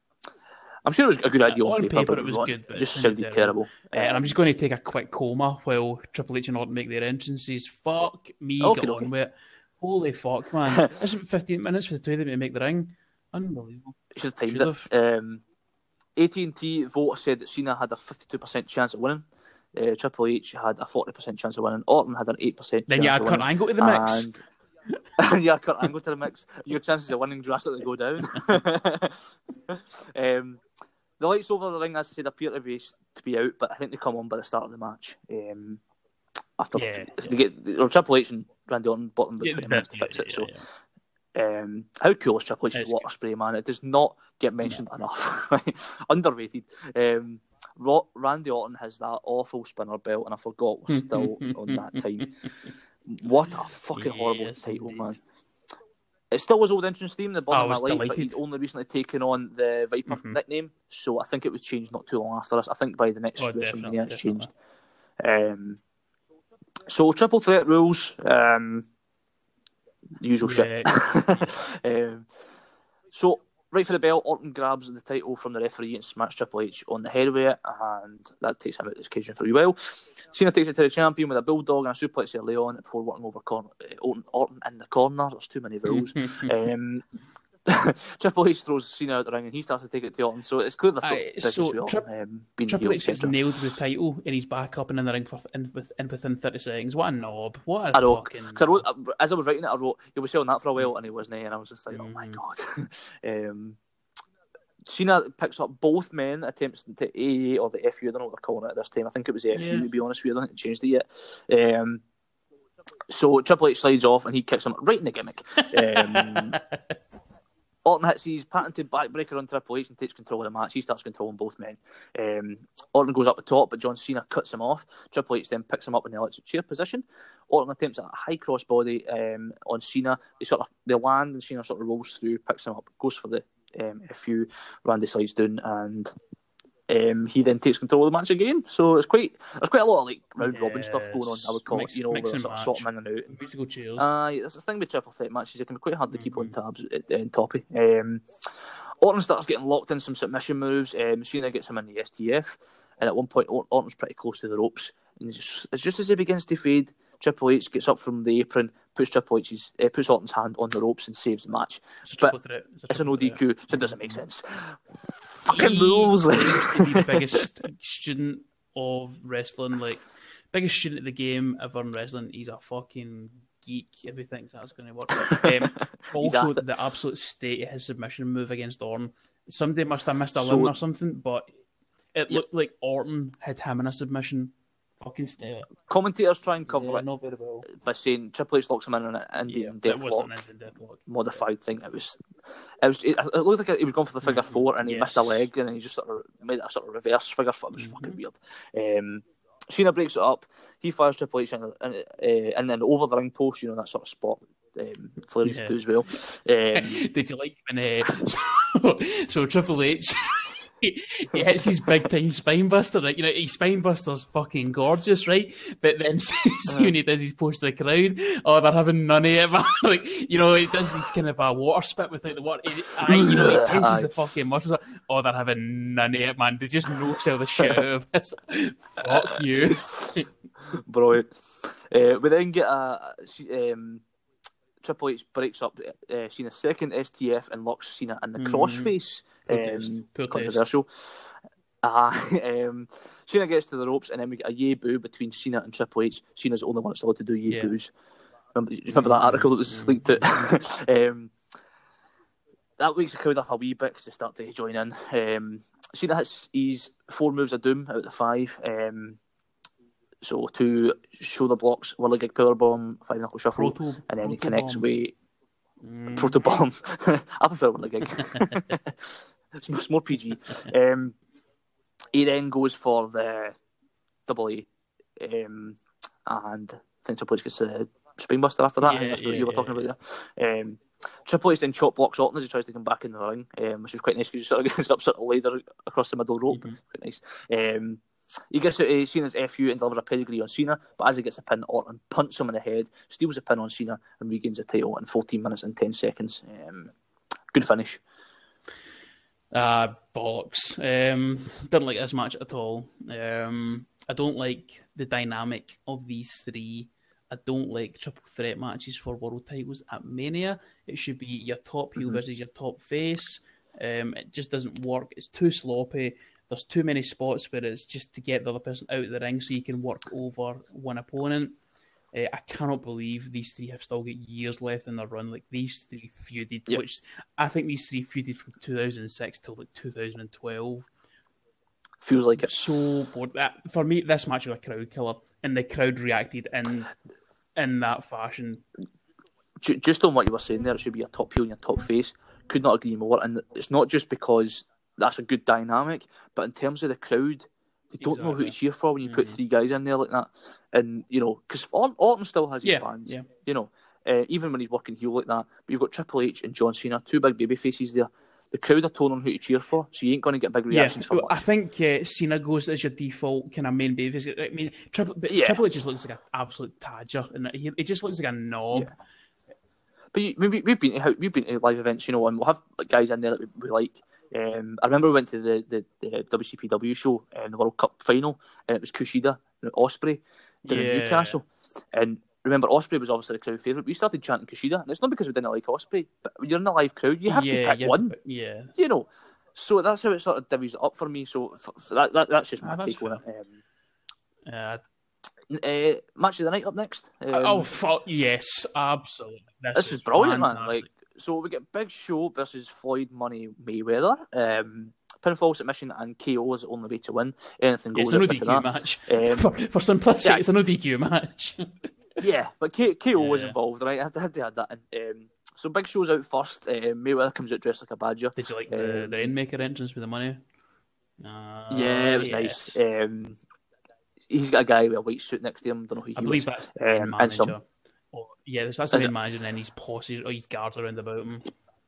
I'm sure it was a good idea on, on paper, paper, but it was not, good. But just sounded terrible. terrible. Uh, and I'm just going to take a quick coma while Triple H and Orton make their entrances. Fuck me, okay, get okay. on with it. Holy fuck, man! It's 15 minutes for the two of them to make the ring. Unbelievable. You should have timed it. Um, AT&T vote said that Cena had a 52% chance of winning. Uh, Triple H had a 40% chance of winning. Orton had an 8% Then chance of winning. Then you add Kurt. Angle to the mix. And, yeah, Kurt Angle to the mix. Your chances of winning drastically go down. um, the lights over the ring, as I said, appear to be to be out, but I think they come on by the start of the match. Um, after Yeah, if they get or Triple H and Randy Orton bought them about Yeah, twenty minutes to yeah, fix it. yeah, so yeah. um, how cool is Triple H's water spray, man? It does not get mentioned enough. Underrated. Um, Randy Orton has that awful spinner belt, and I forgot we're still on that time. What a fucking horrible Yes, title, indeed. man. It still was old entrance theme, the bottom of my was life, but he'd only recently taken on the Viper Mhm. nickname, so I think it was changed not too long after this. I think by the next Oh, WrestleMania it's changed. Um, so triple threat rules, um, usual shit. um, so right for the bell, Orton grabs the title from the referee and smacks Triple H on the head with it, and that takes him out of the occasion for a while. Cena takes it to the champion with a bulldog and a suplex early on before working over uh, Orton, Orton in the corner. There's too many rules. um, Triple H throws Cena out the ring and he starts to take it to Orton. So it's clear they've got so Tri- um, being Triple H gets nailed with the title and he's back up and in the ring for in, with, in within 30 seconds. What a knob. What a I know. fucking I wrote, as I was writing it, I wrote, he was selling that for a while, and he wasn't, and I was just like, oh my Mhm. god. um, Cena picks up both men, attempts to AA or the FU, I don't know what they're calling it at this time. I think it was the FU, Yeah. to be honest with you. I don't think they changed it yet. Um, so Triple H slides off and he kicks him right in the gimmick. Um, Orton hits his patented backbreaker on Triple H and takes control of the match. He starts controlling both men. Um, Orton goes up the top, but John Cena cuts him off. Triple H then picks him up in the electric chair position. Orton attempts a high crossbody um, on Cena. They sort of they land and Cena sort of rolls through, picks him up, goes for the um, few, Randy slides down and. Um, he then takes control of the match again, so it's quite there's quite a lot of like round robin stuff going on. I would call Mix- it, you know, where mix they and sort of sort them in and out. Musical chairs. That's the thing with triple threat matches. It can be quite hard to keep on Mm-hmm. tabs at, in toppy. Um, Orton starts getting locked in some submission moves. Um, Cena gets him in the STF, and at one point Orton's pretty close to the ropes. And it's just, it's just as he begins to fade, Triple H gets up from the apron, puts Triple H's, uh, puts Orton's hand on the ropes and saves the match. it's a but threat. It's, an. ODQ, so it doesn't make sense. Fucking He rules. like- claims to be the biggest student of wrestling, like biggest student of the game ever in wrestling. He's a fucking geek. If he thinks that's going to work. Um, also, the absolute state of his submission move against Orton. Somebody must have missed a So- limb or something, but it looked like Orton had him in a submission. Fucking stay. Commentators try and cover Yeah, it not very well. by saying Triple H locks him in an Indian wasn't deathlock. an Indian deathlock. modified thing. It was, it was, it, it looked like he was going for the figure Mhm. four and he missed a leg and he just sort of made a sort of reverse figure four. It was Mhm. fucking weird. Um, Cena breaks it up. He fires Triple H in, uh, and then over the ring post, you know that sort of spot. Um, Flair used to do as well. Um, Did you like when uh, so, so Triple H he, he hits his big time spine buster, right? You know, his spine buster's fucking gorgeous, right? But then see when he does his post to the crowd, oh they're having none of it, man. like, you know, he does this kind of a water spit without the water. He, aye, you know, he Aye. the fucking muscles. Oh, they're having none of it, man. They just no sell the shit out of this. Fuck you. brilliant. Uh, we then get a, um, Triple H breaks up uh, Cena's second STF and locks Cena in the Mhm. crossface. Um, controversial. Uh, um, Cena gets to the ropes and then we get a yay boo between Cena and Triple H. Cena's the only one that's allowed to do yay Yeah. boos. Remember, you remember that article that was leaked out? um, that wakes the crowd up a wee bit 'cause they start to join in. Um, Cena hits his four moves of doom out of the five. Um, so two shoulder blocks, whirligig powerbomb, five knuckle shuffle, Proto, and then he connects bomb. with Mm. proto bomb. I prefer whirligig. It's much more PG. Um, he then goes for the double A, um, and I think Triple H gets a spine buster after that. I think Yeah, that's what yeah, you were yeah, talking about there. Um, Triple H then chop blocks Orton as he tries to come back in the ring, um, which is quite nice because he sort of gets up sort of ladder across the middle rope. Mhm. Quite nice. Um, he gets out uh, Cena's FU and delivers a pedigree on Cena, but as he gets a pin, Orton punts him in the head, steals a pin on Cena, and regains the title in 14 minutes and 10 seconds. Um, good finish. Uh, bollocks. Um, didn't like this match at all. Um, I don't like the dynamic of these three. I don't like triple threat matches for world titles at Mania. It should be your top heel Mhm. versus your top face. Um, it just doesn't work. It's too sloppy. There's too many spots where it's just to get the other person out of the ring so you can work over one opponent. Uh, I cannot believe these three have still got years left in their run. Like these three feuded, Yep. which I think these three feuded from 2006 till like 2012. Feels like it. So bored. That for me, this match was a crowd killer, and the crowd reacted in in that fashion. Just on what you were saying there, it should be your top heel and your top face. Could not agree more. And it's not just because that's a good dynamic, but in terms of the crowd, they don't know who to Exactly. cheer for when you put Mhm. three guys in there like that. And you know, because Orton still has his Yeah, fans. yeah. You know, uh, even when he's working heel like that. But you've got Triple H and John Cena, two big baby faces there. The crowd are told on who to cheer for, so you ain't going to get big Yeah, reactions for well, I think uh, Cena goes as your default kind of main baby. I mean, Triple, but Yeah. Triple H just looks like an absolute tadger, and he, he just looks like a knob. Yeah. But you, we, we've been to we've been to live events, you know, and we'll have guys in there that we, we like. Um, I remember we went to the, the, the WCPW show in the World Cup final, and it was Kushida and Ospreay down in Newcastle. And remember, Ospreay was obviously the crowd favourite. We started chanting Kushida, and it's not because we didn't like Ospreay, but when you're in a live crowd, you have yeah, to pick yeah, one, Yeah, you know. So that's how it sort of divvies it up for me. So f f that, that that's just my Ah, that's take on it. uh, Um, uh, match of the night up next. Um, oh fuck yes, absolutely. this is brilliant, man. Like, so we get Big Show versus Floyd Money Mayweather. Um, pinfall submission and KO is the only way to win. Anything Yeah, goes it's no DQ that. match. Um, for, for simplicity, yeah. it's a no DQ match. Yeah, but K- KO was involved, right? I had to, had to add that in. Um, so Big Show's out first. Um, Mayweather comes out dressed like a badger. Did you like the, Um, the Rainmaker entrance with the money? Uh, yeah, it was yes. nice. Um, he's got a guy with a white suit next to him. Don't know who he I believe was. that's Um, and some- Oh, yeah, that's that's the Is manager, and then his posse, or his guards around about him.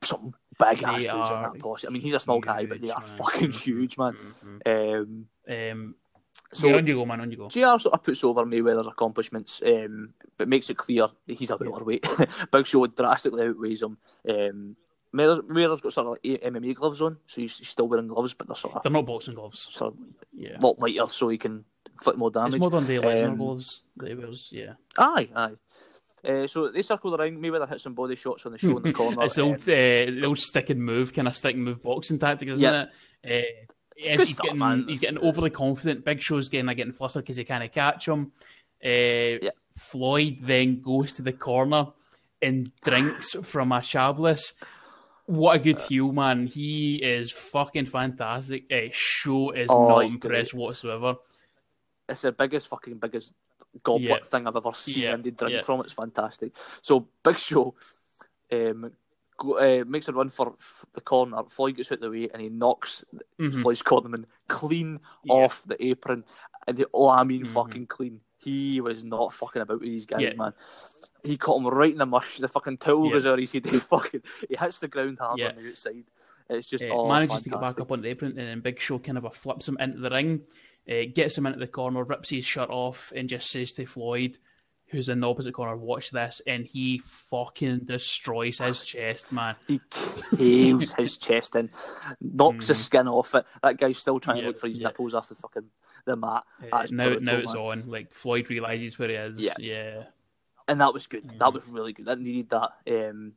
Some big ass dudes on that posse. I mean, he's a small guy, but they are man. fucking huge, man. Mhm. Um, Um, so yeah, on you go, man. On you go. JR sort of puts over Mayweather's accomplishments, um, but makes it clear that he's a welterweight. Big Show drastically outweighs him. Um, Mayweather- Mayweather's got sort of like MMA gloves on, so he's, he's still wearing gloves, but they're sort of, They're not boxing gloves. sort of Yeah, a lot lighter, so he can inflict more damage. it's modern day Lesnar Um, gloves. That he wears. Yeah, Aye, aye. Uh, so they circle the ring. Mayweather hits some body shots on the show in the corner. it's the old, um, uh, the old stick and move kind of stick and move boxing tactic, isn't Yeah. it? Uh, yes, Good he's stuff, getting man. he's getting overly confident. Big Show's getting like, getting flustered because he can't catch him. Uh, Floyd then goes to the corner and drinks from a Shabless. What a good heel, man! He is fucking fantastic. Uh, Show is Oh, not impressed whatsoever. it's the biggest fucking biggest goblet Yeah. thing I've ever seen Yeah, and they drink yeah. from. It's fantastic. So Big Show um, go, uh, makes a run for f- the corner. Floyd gets out the way and he knocks Mhm. Floyd's cornerman clean off the apron. And the, oh, I mean, Mhm. fucking clean. He was not fucking about with these guys, man. He caught him right in the mush. The fucking towel goes out his head. He fucking he hits the ground hard on the outside. It's just Uh, manages to get back up on the apron, and then Big Show kind of a flips him into the ring, uh, gets him into the corner, rips his shirt off, and just says to Floyd, who's in the opposite corner, "Watch this," and he fucking destroys his chest, man. He caves his chest in, knocks the skin off it. That guy's still trying Mm-hmm. Yeah, to look for his yeah. nipples off the fucking the mat. Uh, now, brutal, now it's man. on. Like Floyd realizes where he is. Yeah. yeah. and that was good. Mm-hmm. That was really good. That needed that. Um,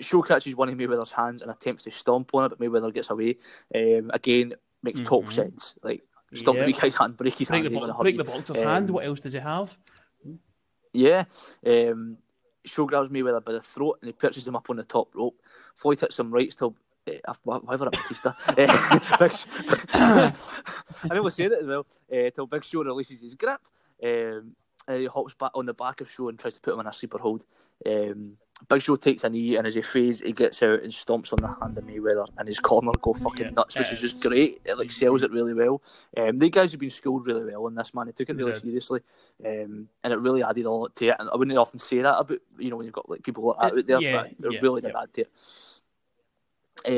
Show catches one of Mayweather's hands and attempts to stomp on it, but Mayweather gets away. Um, again, makes top Mhm. sense. Like Yeah. the guy's hand, break his Break hand, the, even in a bo- break the boxer's Um, hand. What else does he have? Yeah. Um, Show grabs Mayweather by the throat and he perches him up on the top rope. Floyd hits him right still. Uh, whatever at Batista. Big, I nearly said it as well. Uh, till Big Show releases his grip. Um, and he hops back on the back of Show and tries to put him in a sleeper hold. Um, Big Show takes a knee and as he phase, he gets out and stomps on the hand of Mayweather and his corner go fucking Yeah, nuts, which is just great. It like sells it really well. Um, the guys have been schooled really well in this man. They took it really did. seriously, um, and it really added a lot to it. And I wouldn't often say that about you know when you've got like people like that out there, yeah, but it yeah, really did yeah. add to it.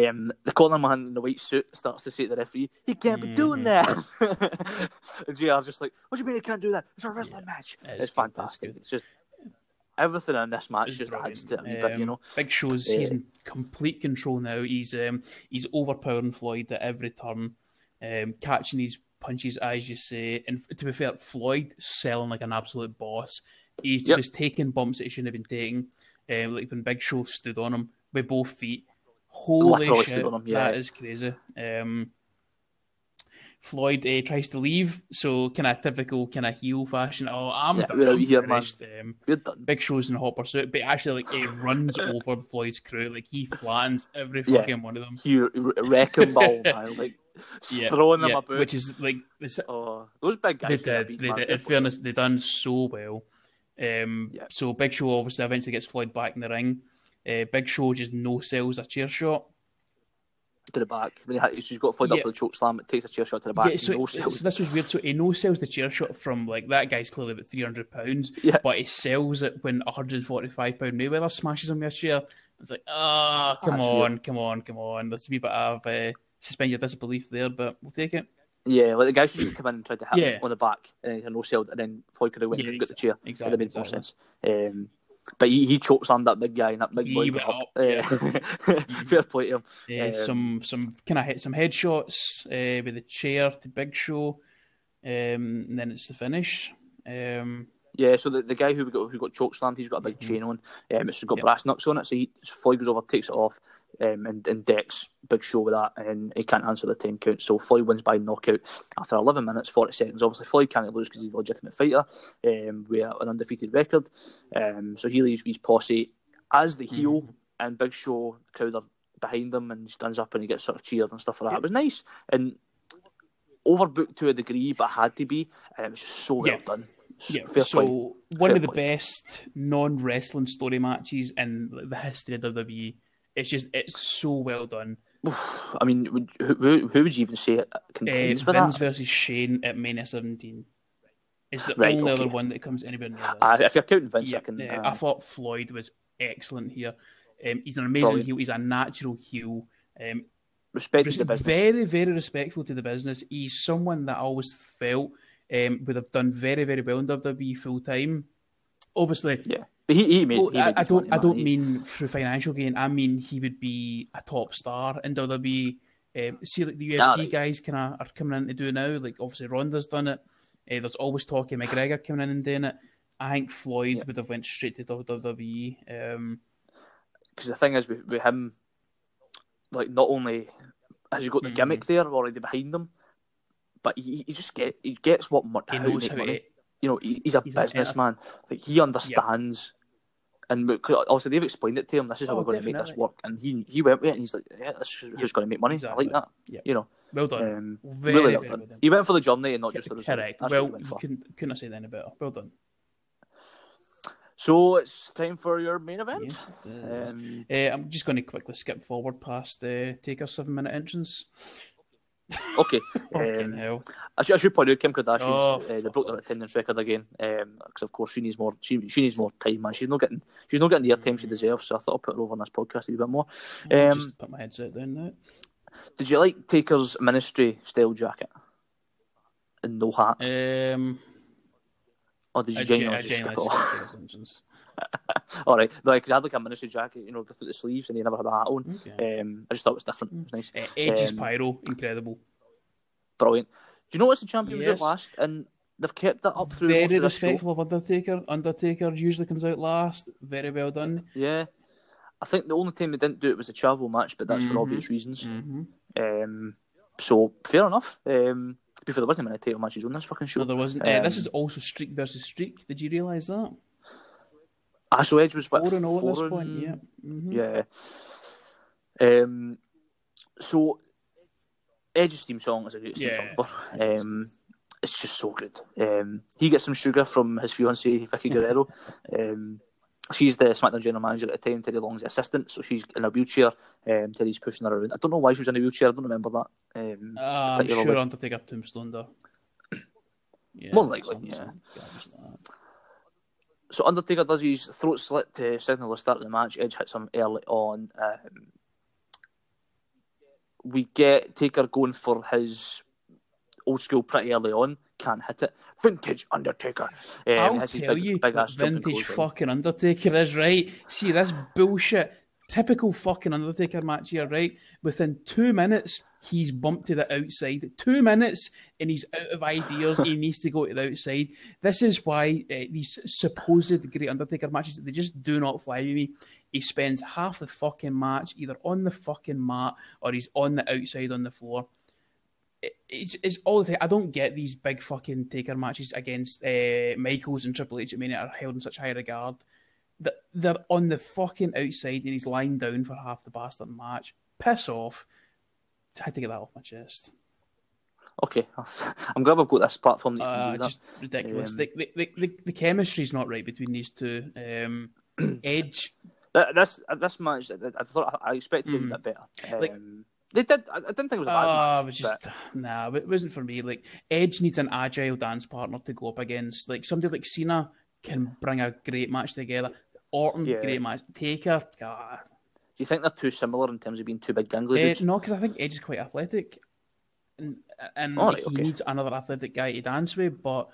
Um, the corner man in the white suit starts to say to the referee, "He can't be doing Mm-hmm. that." and JR just like, "What do you mean he can't do that? It's a wrestling match. It's good, fantastic. It's just everything in this match just adds to it a bit, you Um, know." Big Show's Uh, he's in complete control now. He's um he's overpowering Floyd at every turn, um, catching his punches as you say. And to be fair, Floyd selling like an absolute boss. He Yep. was taking bumps that he shouldn't have been taking. Um, like when Big Show stood on him with both feet, Holy Literally shit, him, yeah. that is crazy. Um, Floyd uh, tries to leave, so kind of typical kind of heel fashion. Oh, I'm Yeah, done. we're out here, man. Um, We're done. Big Show's in hot pursuit, but actually, like, he runs over Floyd's crew. Like, he flattens every Yeah. fucking one of them. You wrecking ball, man. Like Yeah, throwing them yeah, about. which is like this, oh, those big they guys. did. They did. In fairness, they done so well. Um, Yeah. So Big Show obviously eventually gets Floyd back in the ring. Uh, Big Show just no sells a chair shot. To the back. When he had, he's got up Yeah. for the choke slam, it takes a chair shot to the back. yeah, so, no so this was weird. So he no sells the chair shot from like that guy's clearly about three hundred pounds, Yeah. but he sells it when a hundred forty five pound Mayweather smashes him with a chair. It's like, ah, come That's on, weird. come on, come on. There's a wee bit of uh, suspend your disbelief there, but we'll take it. Yeah, like the guy should just come in and tried to hit Yeah. him on the back, and he had no sell, and then Floyd could have went Yeah, and got the chair. exactly, have made exactly. more sense. Um, but he, he choke slammed that big guy, and that big He boy went up. up, yeah. Fair play to him. Uh, Um, some some kind of hit some headshots uh, with the chair to Big Show, um, and then it's the finish. Um, Yeah, so the, the guy who got who got choke slammed, he's got a big chain on. Um, it's got Yep. brass knucks on it. So he Floyd goes over, takes it off, um, and, and Dex, big show with that, and he can't answer the time count. So Floyd wins by knockout after 11 minutes 40 seconds. Obviously, Floyd can't lose because he's a legitimate fighter um, with an undefeated record. Um, so he leaves with his posse as the heel, and Big Show crowd are behind him, and he stands up and he gets sort of cheered and stuff like that. It was nice and overbooked to a degree, but had to be, and it was just so well Yeah. done. S- yeah, fair so play. one Fair of the play. best non wrestling story matches in the history of WWE. It's just it's so well done. I mean, would, who, who, who would you even say it Uh, contends Vince that? versus Shane at Mania 17. It's the Right, only okay. other one that comes anywhere near this. Uh, if you're counting Vince, Yeah, I can. uh, uh, I thought Floyd was excellent here. Um, he's an amazing Brilliant. heel. He's a natural heel. Um, respected the business. very, very respectful to the business. He's someone that I always felt um, would have done very, very well in WWE full time. Obviously, Yeah, but he, he made. well, he I, made I his don't. I don't He- mean through financial gain. I mean he would be a top star in WWE. Um, see, like the UFC Ah, right. guys kind of are coming in to do now. Like obviously Ronda's done it. Uh, there's always talking McGregor coming in and doing it. I think Floyd Yeah. would have went straight to WWE. Um, because the thing is with, with him, like not only has he got the Mhm. gimmick there already behind him, but he, he just get he gets what mon- he knows how money. to. You know, he, he's a He's businessman. Like he understands. And we- also, they've explained it to him. This is how Oh, we're going to make this work. And he he went with it, and he's like, "Yeah, this is who's going to make money." Exactly. I like that. Yeah. You know, Well done. um, very, really well done. well done. He went for the journey and not just the result. Correct. That's well, what he went you couldn't, couldn't have said any better. Well done. So it's time for your main event. Yes. Um, Uh, I'm just going to quickly skip forward past the Taker seven minute entrance. Okay. Um, hell. I should, I should point out Kim Kardashian. Oh, uh, they broke their attendance record again because, of course, she needs more. She, she needs more time, man. She's not getting. She's not getting the airtime she deserves. So I thought I'd put her over on this podcast a bit more. Um, just put my headset down now. Did you like Taker's ministry style jacket and no hat, Um, or did you I genuinely gen- I just skip it off? skip Taker's. All right, like I had like a ministry jacket, you know, without the sleeves, and he never had a hat on. Okay. Um, I just thought it was different. It was nice, Uh, Edge's Um, pyro, incredible. brilliant. Do you know what's the champion was Yes. last, and they've kept that up through Very of the show. respectful of Undertaker. Undertaker usually comes out last. Very well done. Yeah, I think the only time they didn't do it was a travel match, but that's Mhm. for obvious reasons. hmm Um, so fair enough. Um, to be fair, there wasn't many title matches on this fucking show. No, there wasn't. Uh, this Um, is also streak versus streak. Did you realise that? Ah, so Edge was Four and all at this four point. and- Yeah. hmm Yeah. Um, so Edge's theme song is a great theme Yeah. song. ever. Um, it's just so good. Um, he gets some sugar from his fiancée Vickie Guerrero. um, she's the SmackDown general manager at the time. Teddy Long's assistant, so she's in a wheelchair. Um, Teddy's pushing her around. I don't know why she was in a wheelchair. I don't remember that. Um, Uh, I'm sure Undertaker tombstone there. Yeah, More likely, yeah. like. So Undertaker does his throat slit to signal the start of the match. Edge hits him early on. Um, we get Taker going for his old school pretty early on. Can't hit it. Vintage Undertaker. Um, I'll tell big, you big ass vintage fucking Undertaker is right. See this bullshit typical fucking Undertaker match here, right? Within two minutes, he's bumped to the outside. Two minutes, and he's out of ideas. he needs to go to the outside. This is why uh, these supposed great Undertaker matches they just do not fly with me. He spends half the fucking match either on the fucking mat or he's on the outside on the floor. it's, it's all the time. I don't get these big fucking taker matches against uh, Michaels and Triple H at Mania are held in such high regard they're on the fucking outside and he's lying down for half the bastard match. Piss off. I had to get that off my chest. Okay, I'm glad we've got this platform that uh, Just ridiculous. Um, the, the, the, the chemistry's not right between these two. Um, Edge. This this match, I thought I expected mm. a bit better. Um, like, they did. I didn't think it was a bad uh, match. It was just but... nah, it wasn't for me. Like Edge needs an agile dance partner to go up against. Like somebody like Cena can bring a great match together. Orton, yeah. great match. Taker, God. Do you think they're too similar in terms of being two big gangly uh, No, because I think Edge is quite athletic, and, and right, he needs another athletic guy to dance with. But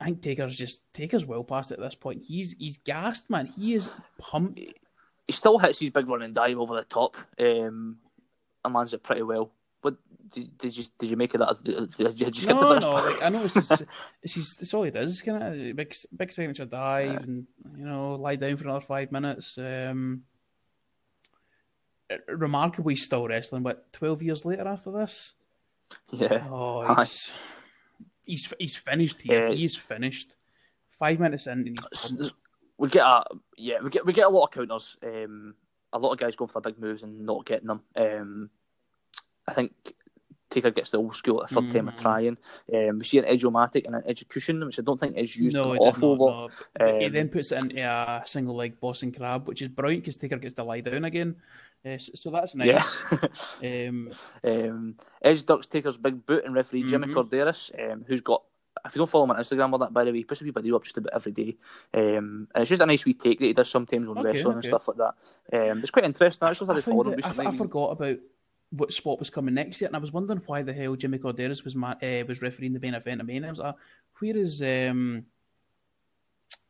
I think Taker's just Taker's well past it at this point. He's he's gassed, man. He is pumped. He still hits his big running dive over the top, um, and lands it pretty well. But did, did you did you make it that? Did you skip no, the no. Like, I know it's just, it's just it's all he does. Kind of big big signature dive, yeah. and you know lie down for another five minutes. Um, remarkably, still wrestling. But twelve years later after this, yeah, oh, he's he's, he's finished here. Yeah. He's finished. Five minutes in, we get a yeah, we get we get a lot of counters. Um, a lot of guys going for the big moves and not getting them. Um, I think Taker gets the old school at a 3rd mm. time of trying. Um, we see an Edge-O-Matic and an execution, which I don't think is used no, an awful lot. Um, he then puts it into a single leg Boston Crab, which is brilliant because Taker gets to lie down again. Uh, so, so, that's nice. Yeah. um, um, Edge ducks Taker's big boot and referee mm-hmm. Jimmy Korderas, um, who's got if you don't follow him on Instagram or that, by the way, he puts a wee video up just about every day. Um, and it's just a nice wee take that he does sometimes on okay, wrestling okay. and stuff like that. Um, it's quite interesting. I just had him. I, I forgot about what spot was coming next year, and I was wondering why the hell Jimmy Korderas was ma- uh, was refereeing the main event of main. I was like, where is um,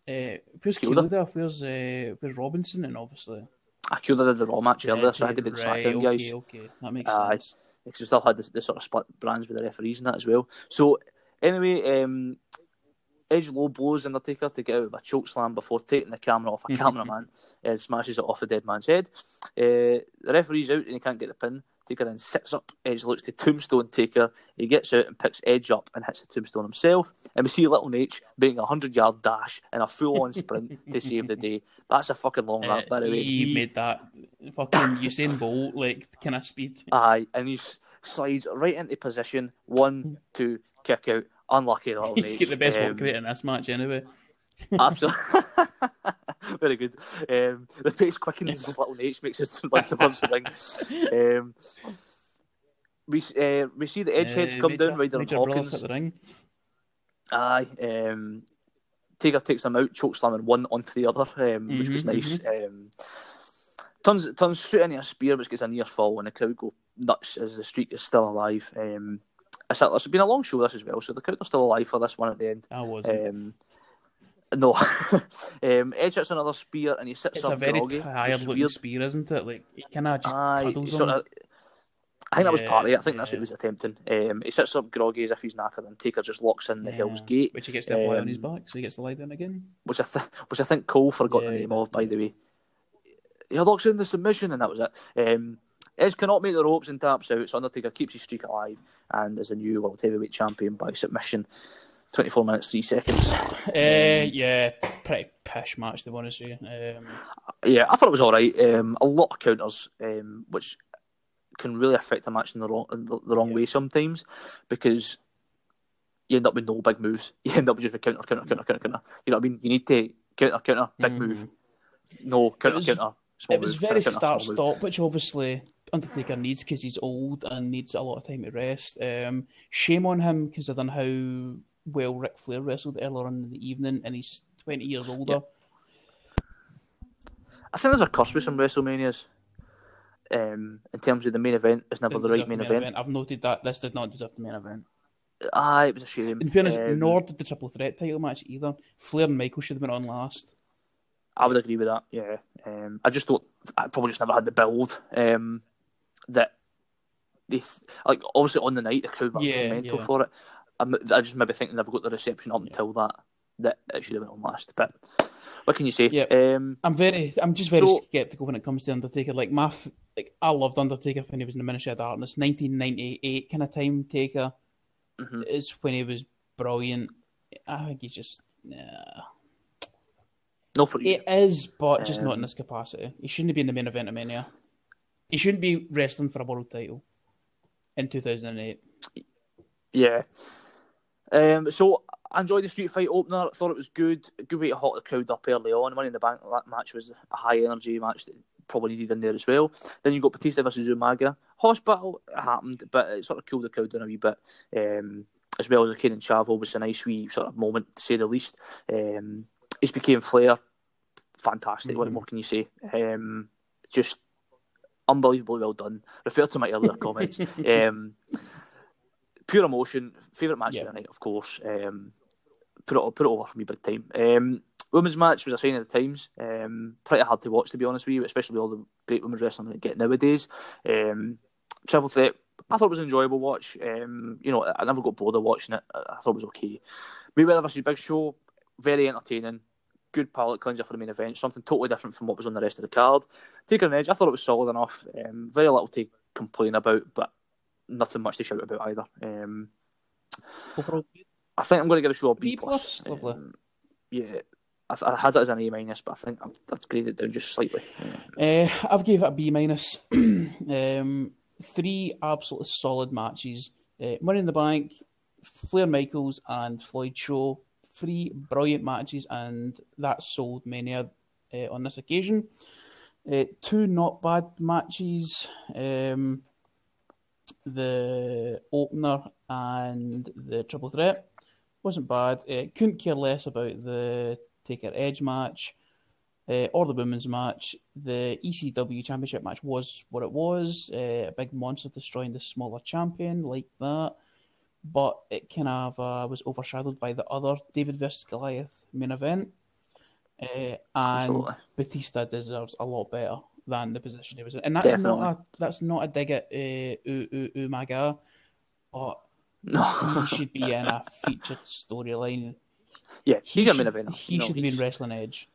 uh, where's Chioda? Where's uh, where's Robinson? And obviously, I Chioda did the Raw match yeah, earlier, so I had to be the right, SmackDown okay, guys. Okay, that makes uh, sense. Because we still had the, the, sort of split brands with the referees and that as well. So anyway, um, Edge low blows Undertaker to get out of a choke slam before taking the camera off a cameraman and smashes it off a dead man's head. Uh, the referee's out and he can't get the pin. Taker then sits up. Edge looks to Tombstone Taker. He gets out and picks Edge up and hits the Tombstone himself. And we see Little Naitch being a hundred yard dash in a full on sprint to save the day. That's a fucking long uh, by the way. He, made that fucking Usain Bolt like kind of speed. Aye, and he slides right into position. One, two, kick out. Unlucky Little Naitch. He's got the best um, work rate in this match anyway. Absolutely. Very good. Um, the pace quickens as little Naitch makes it like to punch the ring. Um, we uh, we see the Edgeheads uh, come major, down, Ryder and Hawkins. At the ring. Aye. Um, Taker takes them out, choke slamming one onto the other, um, mm-hmm, which was mm-hmm, nice. Mm-hmm. Um, turns turns straight into a spear, which gets a near fall, and the crowd go nuts as the streak is still alive. Um, it's been a long show this as well, so the crowd are still alive for this one at the end. I was. Um, no. um, Edge hits another spear and he sits it's up a very groggy. tired looking spear, isn't it? Like he kind of just Aye, cuddles sort of, I think yeah, that was part of it. I think yeah. that's what he was attempting. Um, he sits up groggy as if he's knackered, and Taker just locks in the yeah. Hell's Gate, which he gets to apply um, on his um, back, so he gets to lie down again. Which I th- which I think Cole forgot the name of, by the way. He locks in the submission, and that was it. Um, Edge cannot make the ropes and taps out, so Undertaker keeps his streak alive and is a new World Heavyweight Champion by submission. 24 minutes, 3 seconds. Uh, yeah, pretty pish match, to be honest with you. Um, yeah, I thought it was alright. Um, a lot of counters, um, which can really affect a match in the wrong, in the, the wrong yeah. way sometimes because you end up with no big moves. You end up just with counter, counter, counter, counter, counter. You know what I mean? You need to counter, counter, big mm-hmm. move. No, counter, was, counter, small It was move, very start stop, which obviously Undertaker needs because he's old and needs a lot of time to rest. Um, shame on him considering how well Ric Flair wrestled earlier in the evening, and he's 20 years older. I think there's a curse with some WrestleManias. Um, in terms of the main event, it's never the right main, event. event. I've noted that this did not deserve the main event. Ah, it was a shame. In fairness, um, nor did the triple threat title match either. Flair and Michael should have been on last. I would agree with that. Yeah, um, I just don't. I probably just never had the build um, that they like. Obviously, on the night the crowd were Yeah, mental yeah. for it. I'm, I just maybe think they've got the reception up until that that it should have been on last. But what can you say? Yeah. Um, I'm very, I'm just very So- skeptical when it comes to Undertaker. Like my, f- like I loved Undertaker when he was in the Ministry of Darkness, 1998 kind of time taker Mhm. is when he was brilliant. I think he's just, nah. not for you. It is, but just not in Um, this capacity. He shouldn't be in the main event of Mania. He shouldn't be wrestling for a world title in 2008. Yeah. Um, so I enjoyed the street fight opener. Thought it was good. Good way to hot the crowd up early on. Money in the Bank that match was a high energy match that probably needed in there as well. Then you got Batista versus Umaga. Hospital it happened, but it sort of cooled the crowd down a wee bit. Um, as well as the Kane and Chavo was a nice wee sort of moment to say the least. Um, became Flair. Fantastic. What Mhm. more can you say? Um, just unbelievably well done. Refer to my earlier comments. Um, pure emotion. Favorite match Yeah. of the night, of course. Um, put it put it over for me big time. Um, women's match was a sign of the times. Um, pretty hard to watch, to be honest with you, especially with all the great women's wrestling that get nowadays. Um, triple threat. I thought it was an enjoyable watch. Um, you know, I never got bored of watching it. I, I thought it was okay. Mayweather versus Big Show, very entertaining. Good palate cleanser for the main event. Something totally different from what was on the rest of the card. Taker and Edge, I thought it was solid enough. Um, very little to complain about, but nothing much to shout about either. Um, Overall, I think I'm going to give the show a B B plus. plus? Um, yeah, I, I had it as an A minus, but I think I've, I've graded it down just slightly. Uh, I've gave it a B minus. um, three absolutely solid matches. Uh, Money in the Bank, Flair Michaels, and Floyd Show. Three brilliant matches, and that sold Mania uh, on this occasion. Uh, two not bad matches. Um, the opener and the triple threat wasn't bad. Uh, couldn't care less about the Taker Edge match uh, or the women's match. The ECW Championship match was what it was. Uh, a big monster destroying the smaller champion, like that. But it kind of uh, was overshadowed by the other David vs Goliath main event. And Absolutely. Batista deserves a lot better than the position he was in, and that's not a that's not a dig at uh, U- U- Umaga, but No, he should be in a featured storyline. yeah, He he's a should, main event. He should have been Wrestling Edge.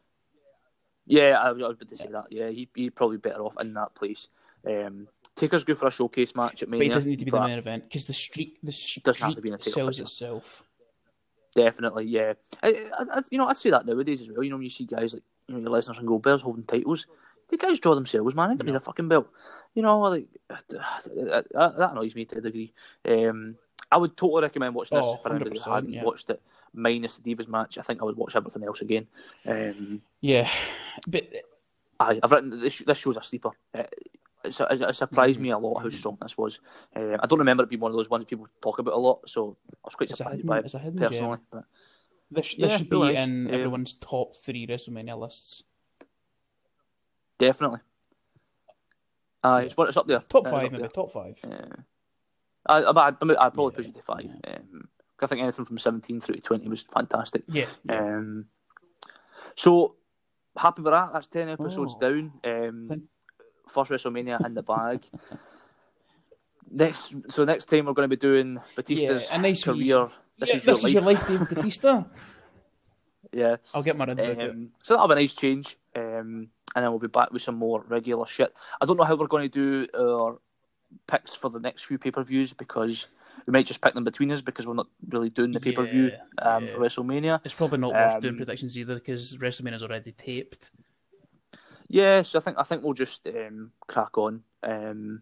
Yeah, I I was about to say that. Yeah, he he'd probably better off in that place. Um, Taker's good for a showcase match at But Mania. it doesn't need to be but the main event because the streak the Doesn't streak have to be in a sells picture. itself. Definitely, yeah. I, I, I, you know, I'd say that nowadays as well. You know, when you see guys like you know your Lesnar's and Goldberg's holding titles, the guys draw themselves, man. They don't need a fucking belt. You know, like that, that annoys me to a degree. Um, I would totally recommend watching this Oh, for anybody that hadn't yeah. watched it, minus the Divas match. I think I would watch everything else again. Um, Yeah, but Aye, I've written this. This show's a sleeper. It, it, it surprised Mm-hmm. me a lot how strong this was. Um, I don't remember it being one of those ones people talk about a lot, so I was quite surprised hidden- by it personally. But this, this Yeah, should be nice. in Um, everyone's top three WrestleMania lists. Definitely, aye, it's, it's up there. Top five, maybe there. top five. Yeah. I, I, I'd, I'd probably Yeah, push it to five. Um, I think anything from seventeen through to twenty was fantastic. Yeah, Um, so happy with that. That's ten episodes Oh. down. Um, first WrestleMania in the bag. next, so next time we're going to be doing Batista's Yeah, a nice career. This Yeah, is your this life. is your life, David Batista. Yeah. I'll get my into it. Um, so that'll be a nice change. Um, and then we'll be back with some more regular shit. I don't know how we're going to do our picks for the next few pay per views because we might just pick them between us because we're not really doing the pay per view Yeah, um, yeah. for WrestleMania. It's probably not worth Um, doing predictions either because WrestleMania's already taped. Yeah, so I think I think we'll just um, crack on um,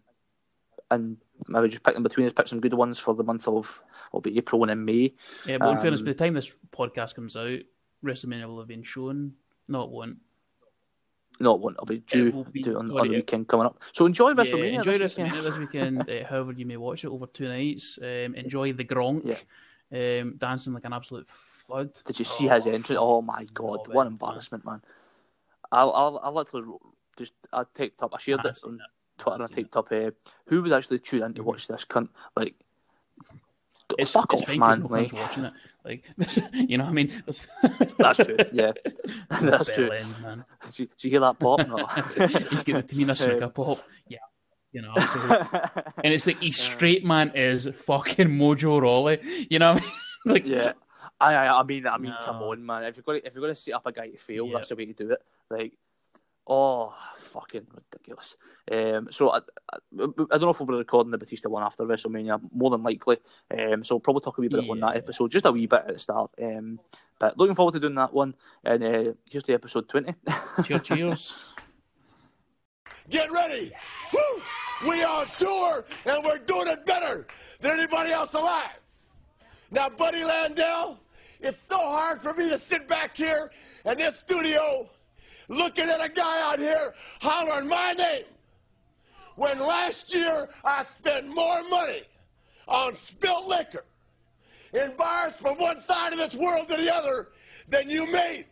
and maybe just pick them between us, pick some good ones for the month of will be April and in May. Yeah, but in fairness, Um, by the time this podcast comes out, WrestleMania will have been shown. Not it won't. No, it won't. It'll be due be- to, on, on the weekend coming up. So enjoy WrestleMania. Yeah, enjoy this WrestleMania weekend. this weekend. uh, however, you may watch it over two nights. Um, enjoy the Gronk um, dancing like an absolute flood. Did you see his Oh, entrance? Oh my god, what it, embarrassment, man! I I I literally just I typed up. I shared I've it on Twitter. and I typed up uh, who would actually tune in to watch this cunt. Like, It's, fuck it's off, man! Like, watching it. Like, you know, what I mean, that's true. Yeah, that's true. Man. Did you, did you hear that pop? No. He's getting the Tamina Snuka um, pop. Yeah, you know. and it's like his straight man is fucking Mojo Rawley. You know I mean? like, yeah. I, I, I mean, I mean, no. come on, man. If you're to, if you're to set up a guy to fail, yep. that's the way to do it. Like, Oh, fucking ridiculous. Um, so I, I, I, don't know if we'll be recording the Batista one after WrestleMania, more than likely. Um, so we'll probably talk a wee bit yeah. on that episode, just a wee bit at the start. Um, but looking forward to doing that one. And uh, here's the episode 20. cheers, cheers. Get ready. Woo! We are on tour, and we're doing it better than anybody else alive. Now, Buddy Landell, it's so hard for me to sit back here in this studio looking at a guy out here hollering my name when last year I spent more money on spilt liquor in bars from one side of this world to the other than you made.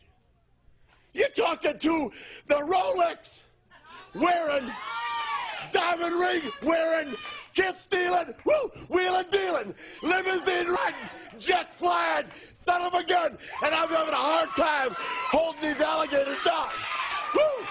You're talking to the Rolex wearing, diamond ring wearing, kiss stealing, woo, wheeling dealing, limousine riding, jet flying, son of a gun, and I'm having a hard time holding these alligators down. Woo!